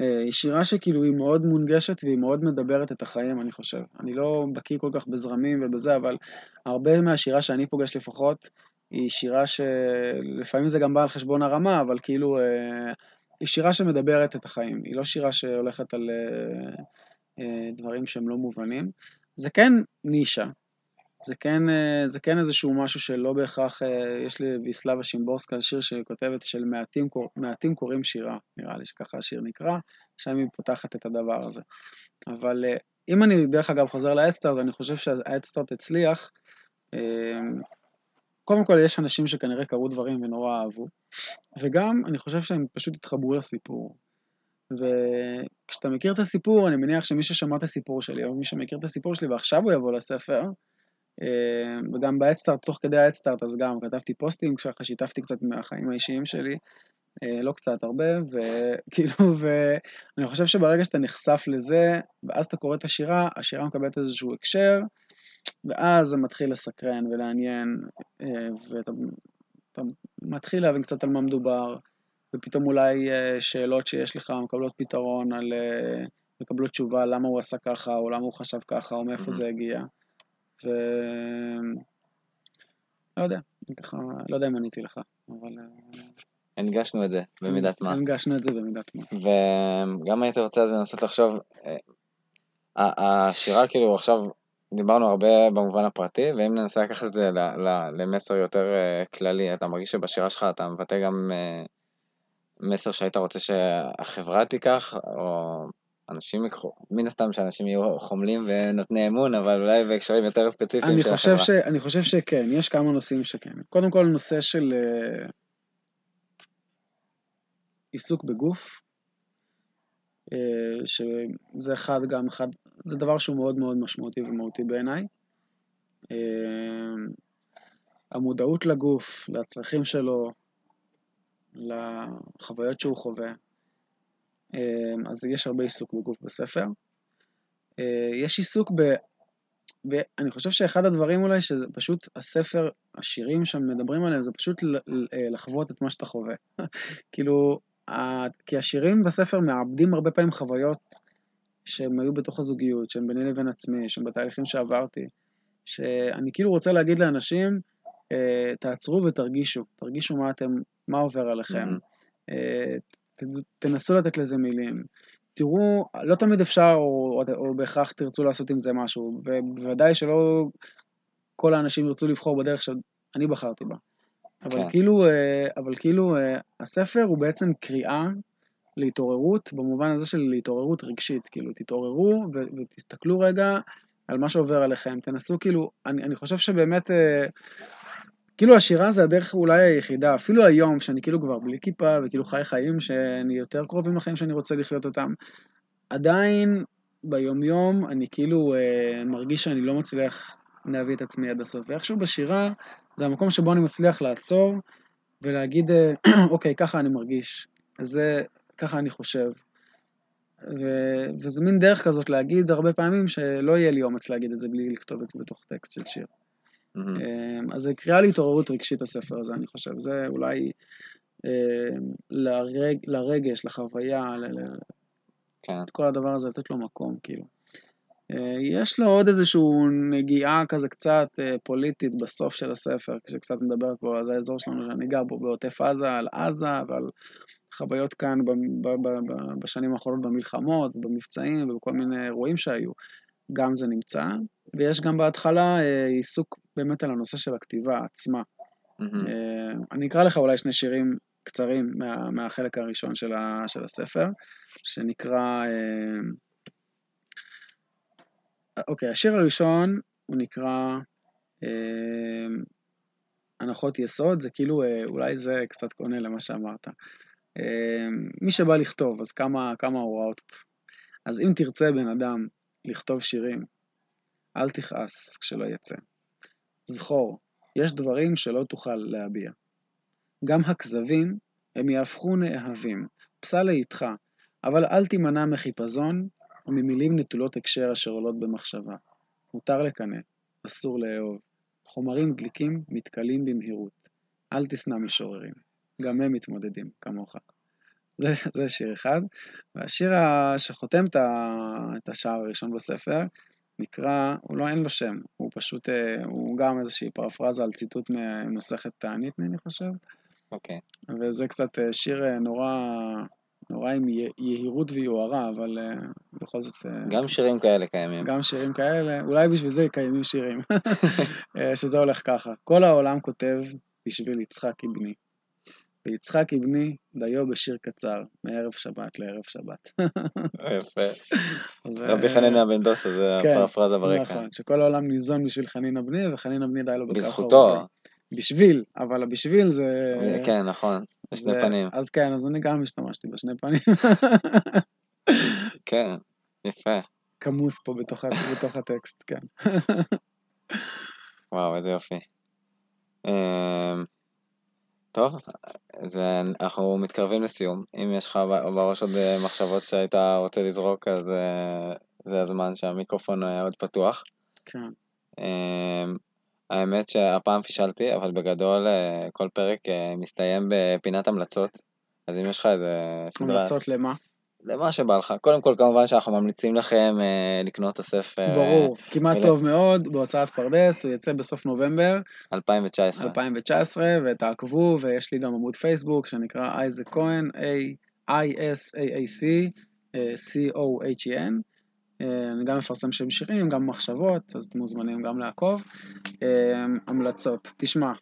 אה, היא שירה שכאילו היא מאוד מונגשת והיא מאוד מדברת את החיים, אני חושב. אני לא בקיא כל כך בזרמים ובזה, אבל הרבה מהשירה שאני פוגש לפחות, היא שירה שלפעמים זה גם בא על חשבון הרמה, אבל כאילו, אה, היא שירה שמדברת את החיים, היא לא שירה שהולכת על אה, אה, דברים שהם לא מובנים. זה כן נישה, זה כן, אה, זה כן איזשהו משהו שלא בהכרח, אה, יש לוויסלבה שימבורסקה שיר שהיא כותבת של מעטים, מעטים קוראים שירה, נראה לי שככה השיר נקרא, שם היא פותחת את הדבר הזה. אבל אה, אם אני דרך אגב חוזר לאדסטארט, אני חושב שהאדסטארט הצליח, קודם כל יש אנשים שכנראה קראו דברים ונורא אהבו, וגם אני חושב שהם פשוט התחברו לסיפור. וכשאתה מכיר את הסיפור, אני מניח שמי ששמע את הסיפור שלי, או מי שמכיר את הסיפור שלי ועכשיו הוא יבוא לספר, וגם באדסטארט, תוך כדי האדסטארט, אז גם כתבתי פוסטים, ככה שיתפתי קצת מהחיים האישיים שלי, אה, לא קצת, הרבה, וכאילו, ואני חושב שברגע שאתה נחשף לזה, ואז אתה קורא את השירה, השירה מקבלת איזשהו הקשר, ואז זה מתחיל לסקרן ולעניין, אה, ואתה אתה מתחיל להבין קצת על מה מדובר, ופתאום אולי אה, שאלות שיש לך מקבלות פתרון על... אה, מקבלות תשובה למה הוא עשה ככה, או למה הוא חשב ככה, או מאיפה Mhm. זה הגיע. ו... לא יודע, ככה, לא יודע אם עניתי לך, אבל... אה, הנגשנו את זה במידת מה. הנגשנו את זה במידת מה. וגם הייתי רוצה לנסות לחשוב, אה, השירה כאילו עכשיו דיברנו הרבה במובן הפרטי, ואם ננסה לקחת את זה למסר יותר אה, כללי, אתה מרגיש שבשירה שלך אתה מבטא גם מסר שהיית רוצה שהחברה תיקח, או אנשים ייקחו, מן הסתם שאנשים יהיו חומלים ונותני אמון, אבל אולי בהקשרים יותר ספציפיים אני של חושב, החברה. ש, אני חושב שכן, יש כמה נושאים שכן. קודם כל, נושא של אה, עיסוק בגוף, אה, שזה אחד גם אחד, זה דבר שהוא מאוד מאוד משמעותי ומהותי בעיניי. אה, המודעות לגוף, לצרכים שלו, לחוויות שהוא חווה. אה, אז יש הרבה עיסוק בגוף בספר. אה, יש עיסוק ב... ואני חושב שאחד הדברים אולי, שזה פשוט הספר, השירים שמדברים עליהם, זה פשוט אה, לחוות את מה שאתה חווה. כאילו, כי השירים בספר מעבדים הרבה פעמים חוויות שהם היו בתוך הזוגיות, שהם ביני לבין עצמי, שהם בתהליכים שעברתי, שאני כאילו רוצה להגיד לאנשים, אה, תעצרו ותרגישו, תרגישו מה אתם, מה עובר עליכם. מהמם. תנסו לתת לזה מילים. תראו, לא תמיד אפשר, או, או, או בהכרח תרצו לעשות עם זה משהו, ובוודאי שלא כל האנשים ירצו לבחור בדרך שאני בחרתי בה. אבל כן. כאילו, אה, אבל כאילו, אה, הספר הוא בעצם קריאה להתעוררות, במובן הזה של להתעוררות רגשית, כאילו, תתעוררו ו- ותסתכלו רגע על מה שעובר עליכם, תנסו כאילו, אני, אני חושב שבאמת, אה, כאילו השירה זה הדרך אולי היחידה, אפילו היום, שאני כאילו כבר בלי כיפה, וכאילו חי חיים שאני יותר קרובים לחיים שאני רוצה לחיות אותם, עדיין ביומיום אני כאילו אה, מרגיש שאני לא מצליח להביא את עצמי עד הסוף, ואיכשהו בשירה זה המקום שבו אני מצליח לעצור ולהגיד, אה, אוקיי, ככה אני מרגיש, זה, ככה אני חושב. ו, וזה מין דרך כזאת להגיד הרבה פעמים שלא יהיה לי אומץ להגיד את זה בלי לכתוב את זה בתוך טקסט של שיר. אמ, אז זה קריאה להתעוררות רגשית הספר הזה, אני חושב. זה אולי אמ, לרג, לרגש, לחוויה, ל- ל- כן. את כל הדבר הזה, לתת לו מקום, כאילו. אה, יש לו עוד איזושהי נגיעה כזה קצת אה, פוליטית בסוף של הספר, כשקצת מדברת פה על האזור שלנו שאני גר בו, בעוטף עזה, על עזה ועל חוויות כאן ב- ב- ב- ב- בשנים האחרונות במלחמות, במבצעים ובכל מיני אירועים שהיו. גם זה נמצא, ויש גם בהתחלה אה, עיסוק באמת על הנושא של הכתיבה עצמה. אה, אני אקרא לך אולי שני שירים קצרים מה, מהחלק הראשון של, ה, של הספר, שנקרא... אה, אוקיי, השיר הראשון הוא נקרא אה, הנחות יסוד, זה כאילו, אה, אולי זה קצת עונה למה שאמרת. אה, מי שבא לכתוב, אז כמה, כמה הוראות. אז אם תרצה בן אדם לכתוב שירים, אל תכעס כשלא יצא. זכור, יש דברים שלא תוכל להביע. גם הכזבים הם יהפכו נאהבים, פסע לאיתך, אבל אל תימנע מחיפזון וממילים נטולות הקשר אשר עולות במחשבה. מותר לקנא, אסור לאהוב. חומרים דליקים מתכלים במהירות. אל תשנא משוררים, גם הם מתמודדים, כמוך. זה, זה שיר אחד. והשיר שחותם את השער הראשון בספר, נקרא, הוא לא, אין לו שם, הוא פשוט, אה, הוא גם איזושהי פרפרזה על ציטוט ממסכת תענית, אני חושב, אוקיי. וזה קצת אה, שיר אה, נורא, נורא עם יה- יהירות ויוהרה, אבל בכל זאת, גם שירים כאלה קיימים. גם שירים כאלה, אולי בשביל זה קיימים שירים, שזה הולך ככה. כל העולם כותב בשביל יצחק בני. ויצחק בני דיו בשיר קצר, מערב שבת לערב שבת. יפה. רבי אה, חנינא בן דוסה, זה כן, הפרפרזה ברקע. נכון, שכל העולם ניזון בשביל חנינא בני, וחנינא בני די לו בכך בזכותו. בשביל, אבל הבשביל זה... כן, נכון. יש שני פנים. אז כן, אז אני גם השתמשתי בשני פנים. כן, יפה. כמוס פה בתוך, בתוך הטקסט, כן. וואו, איזה יופי. טוב, אז אנחנו מתקרבים לסיום. אם יש לך בראש עוד אה, מחשבות שהיית רוצה לזרוק, אז אה, זה הזמן שהמיקרופון היה עוד פתוח. כן. אמ, האמת שהפעם פישלתי, אבל בגדול אה, כל פרק אה, מסתיים בפינת המלצות. אז אם יש לך איזה סדרה... המלצות למה? למה שבא לך. קודם כל, כמובן שאנחנו ממליצים לכם אה, לקנות את הספר. ברור, כמעט ול- טוב מאוד, בהוצאת פרדס, הוא יצא בסוף נובמבר 2019. 2019, ותעקבו, ויש לי גם עמוד פייסבוק שנקרא אייזק כהן, I-S-A-A-C, אה, C-O-H-E-N. אה, אני גם מפרסם שם שירים, גם מחשבות, אז אתם מוזמנים גם לעקוב. אה, המלצות, תשמע,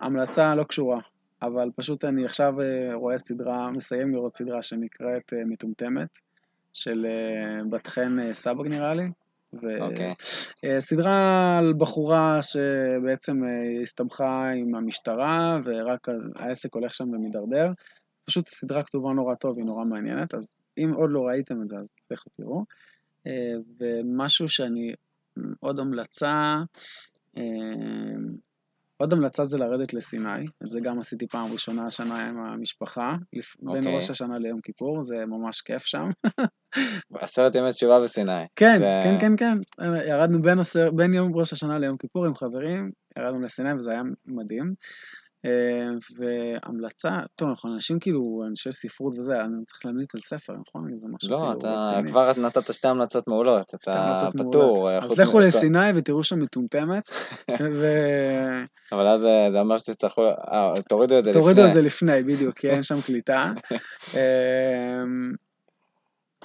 המלצה לא קשורה, אבל פשוט אני עכשיו אה, רואה סדרה, מסיים לראות סדרה שנקראת אה, מטומטמת, של אה, בת חן סבג נראה לי. ו- אוקיי. אה, סדרה על בחורה שבעצם הסתבכה עם המשטרה, ורק העסק הולך שם ומידרדר. פשוט סדרה כתובה נורא טוב, היא נורא מעניינת, אז אם עוד לא ראיתם את זה, אז לכו תראו. ומשהו שאני, עוד המלצה, עוד המלצה זה לרדת לסיני, את זה גם עשיתי פעם ראשונה השנה עם המשפחה, לפ- בין אוקיי. ראש השנה ליום כיפור, זה ממש כיף שם. עשרת ימי תשובה בסיני. כן, זה- כן, כן, כן. ירדנו בין, הסר... בין יום ראש השנה ליום כיפור עם חברים, ירדנו לסיני וזה היה מדהים. אה, והמלצה, טוב, אנחנו אנשים כאילו, אנשי ספרות וזה, אני צריך להמליץ על ספר, נכון? זה משהו לא, כאילו אתה. כבר נתת שתי המלצות מעולות. אתה פטור. אה, אז לכו. לסיני ותראו שם מטומטמת, אבל אז אה, זה אומר שתצטרכו... תורידו את זה לפני. ותורידו את זה לפני, בדיוק, כי אין שם קליטה. אה,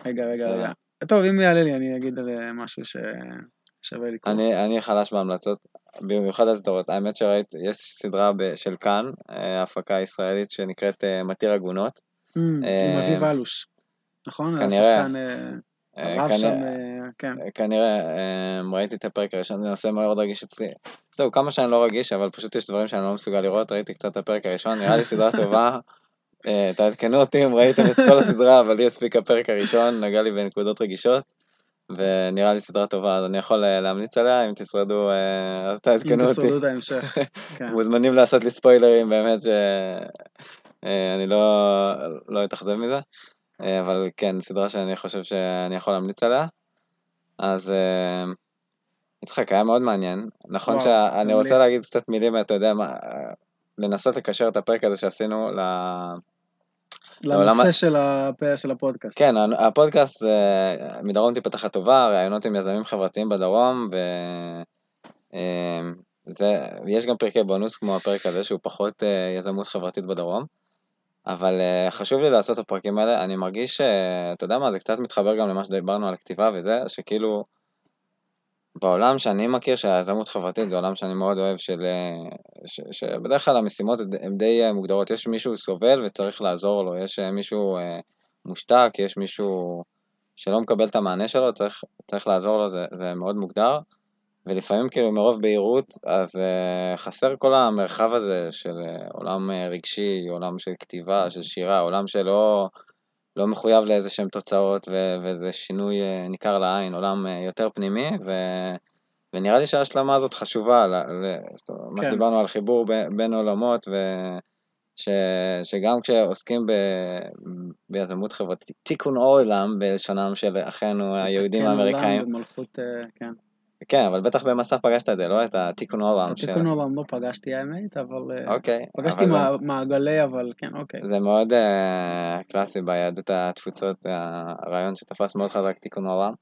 רגע, רגע. רגע. טוב, אם יעלה לי, אני אגיד על משהו ששווה לקרוא. אני, אני חלש בהמלצות, במיוחד הסדרות. האמת שראית, יש סדרה ב- של כאן, אה, הפקה ישראלית שנקראת אה, מתיר עגונות. Mm, עם אה, אביב אלוש. נכון? כנראה. אה, אה, הרב שם, כן. כנראה, אה, ראיתי את הפרק הראשון, זה נושא מאוד רגיש אצלי. זהו, כמה שאני לא רגיש, אבל פשוט יש דברים שאני לא מסוגל לראות, ראיתי קצת את הפרק הראשון, נראה לי סדרה טובה. תעדכנו אותי אם ראיתם את כל הסדרה, אבל לי הספיק הפרק הראשון, נגע לי בנקודות רגישות, ונראה לי סדרה טובה, אז אני יכול אה, להמליץ עליה, אם תשרדו, אה, אז אם תעדכנו אותי. תשרדו את ההמשך. כן. מוזמנים לעשות לי ספוילרים, באמת שאני לא, לא אתאכזב מזה. אה, אבל כן, סדרה שאני חושב שאני יכול להמליץ עליה. אז אה, יצחק, היה מאוד מעניין. נכון וואו, שאני רוצה. להגיד קצת מילים, אתה יודע מה, לנסות לקשר את הפרק הזה שעשינו ל... לנושא של הפ- של הפודקאסט. כן, הפודקאסט זה מדרום תיפתח הטובה, ראיונות עם יזמים חברתיים בדרום, ו... אה, זה, יש גם פרקי בונוס כמו הפרק הזה שהוא פחות אה, יזמות חברתית בדרום, אבל אה, חשוב לי לעשות את הפרקים האלה, אני מרגיש, אה, אתה יודע מה, זה קצת מתחבר גם למה שדיברנו על הכתיבה וזה, שכאילו בעולם שאני מכיר שהיזמות חברתית זה עולם שאני מאוד אוהב, של, אה, ש, שבדרך כלל המשימות הן די אה, מוגדרות, יש מישהו סובל וצריך לעזור לו, יש אה, מישהו מושתק, יש מישהו שלא מקבל את המענה שלו, צריך, צריך לעזור לו, זה, זה מאוד מוגדר. ולפעמים כאילו מרוב בהירות, אז חסר כל המרחב הזה של עולם רגשי, עולם של כתיבה, של שירה, עולם שלא לא מחויב לאיזה שהם תוצאות ו- ואיזה שינוי uh, ניכר לעין, עולם uh, יותר פנימי, ו- ונראה לי שההשלמה הזאת חשובה, ל- ל- אומרת, מה כן. שדיברנו על חיבור ב- בין עולמות, ו- ש, שגם כשעוסקים ב, ביזמות חברתית, תיקון עולם בלשונם של אחינו היהודים כן, האמריקאים, במלכות, אה, כן. כן, אבל בטח במסע פגשת את זה, לא? את התיקון את עולם. של- התיקון עולם לא פגשתי האמת, אבל... אה, אוקיי. פגשתי אבל מעגלי, אבל כן, אוקיי. זה מאוד אה, קלאסי ביהדות התפוצות, אה, הרעיון שתפס מאוד חזק תיקון עולם.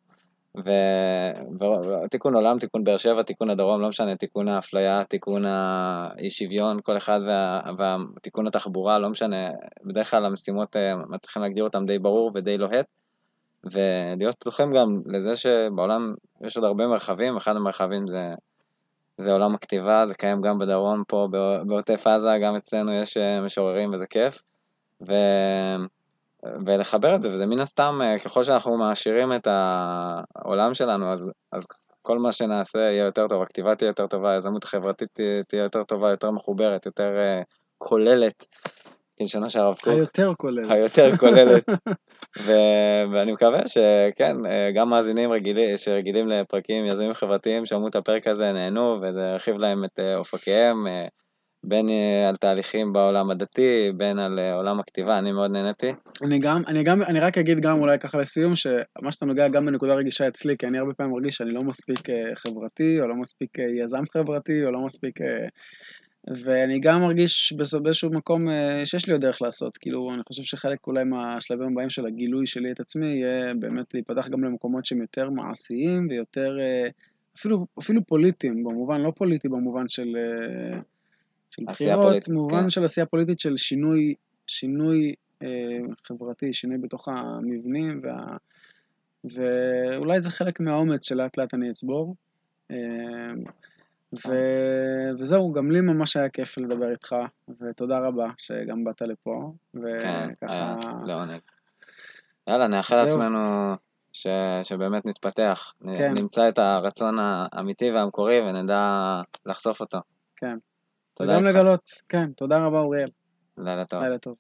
ותיקון עולם, תיקון באר שבע, תיקון הדרום, לא משנה, תיקון האפליה, תיקון האי שוויון, כל אחד וה, ותיקון התחבורה, לא משנה, בדרך כלל המשימות מצליחים להגדיר אותם די ברור ודי לוהט, ולהיות פתוחים גם לזה שבעולם יש עוד הרבה מרחבים, אחד המרחבים זה, זה עולם הכתיבה, זה קיים גם בדרום פה, בע- בעוטף עזה, גם אצלנו יש אה, משוררים וזה כיף. ו... ולחבר את זה, וזה מן הסתם, אה, ככל שאנחנו מעשירים את העולם שלנו, אז, אז כל מה שנעשה יהיה יותר טוב, הכתיבה תהיה יותר טובה, היזמות החברתית תהיה, יותר טובה, יותר מחוברת, יותר אה, כוללת, כלשונו של הרב קוק, היותר כולל. היותר כוללת. ו... ואני מקווה שכן, אה, גם מאזינים רגילים, שרגילים לפרקים יזמים חברתיים, שמעו את הפרק הזה, נהנו, וזה הרחיב להם את אה, אופקיהם, אה, בין על תהליכים בעולם הדתי, בין על עולם הכתיבה, אני מאוד נהניתי. אני גם, אני גם, אני רק אגיד גם אולי ככה לסיום, שמה שאתה נוגע גם בנקודה רגישה אצלי, כי אני הרבה פעמים מרגיש שאני לא מספיק חברתי, או לא מספיק יזם חברתי, או לא מספיק ואני גם מרגיש באיזשהו מקום אה, שיש לי עוד דרך לעשות. כאילו, אני חושב שחלק אולי מהשלבים הבאים של הגילוי שלי את עצמי יהיה באמת להיפתח גם למקומות שהם יותר מעשיים ויותר, אה, אפילו, אפילו פוליטיים, במובן, לא פוליטי במובן של, אה, של בחירות, פוליטית, במובן כן. של עשייה פוליטית של שינוי, שינוי אה, חברתי, שינוי בתוך המבנים, וה, ואולי זה חלק מהאומץ שלאט לאט אני אצבור. אה, ו... וזהו, גם לי ממש היה כיף לדבר איתך, ותודה רבה שגם באת לפה, כן, וככה... היה לעונג. יאללה, נאחל. לעצמנו ש... שבאמת נתפתח. כן. נמצא את הרצון האמיתי והמקורי ונדע לחשוף אותו. כן. תודה וגם. לגלות, כן, תודה רבה אוריאל, לילה טוב. לילה טוב.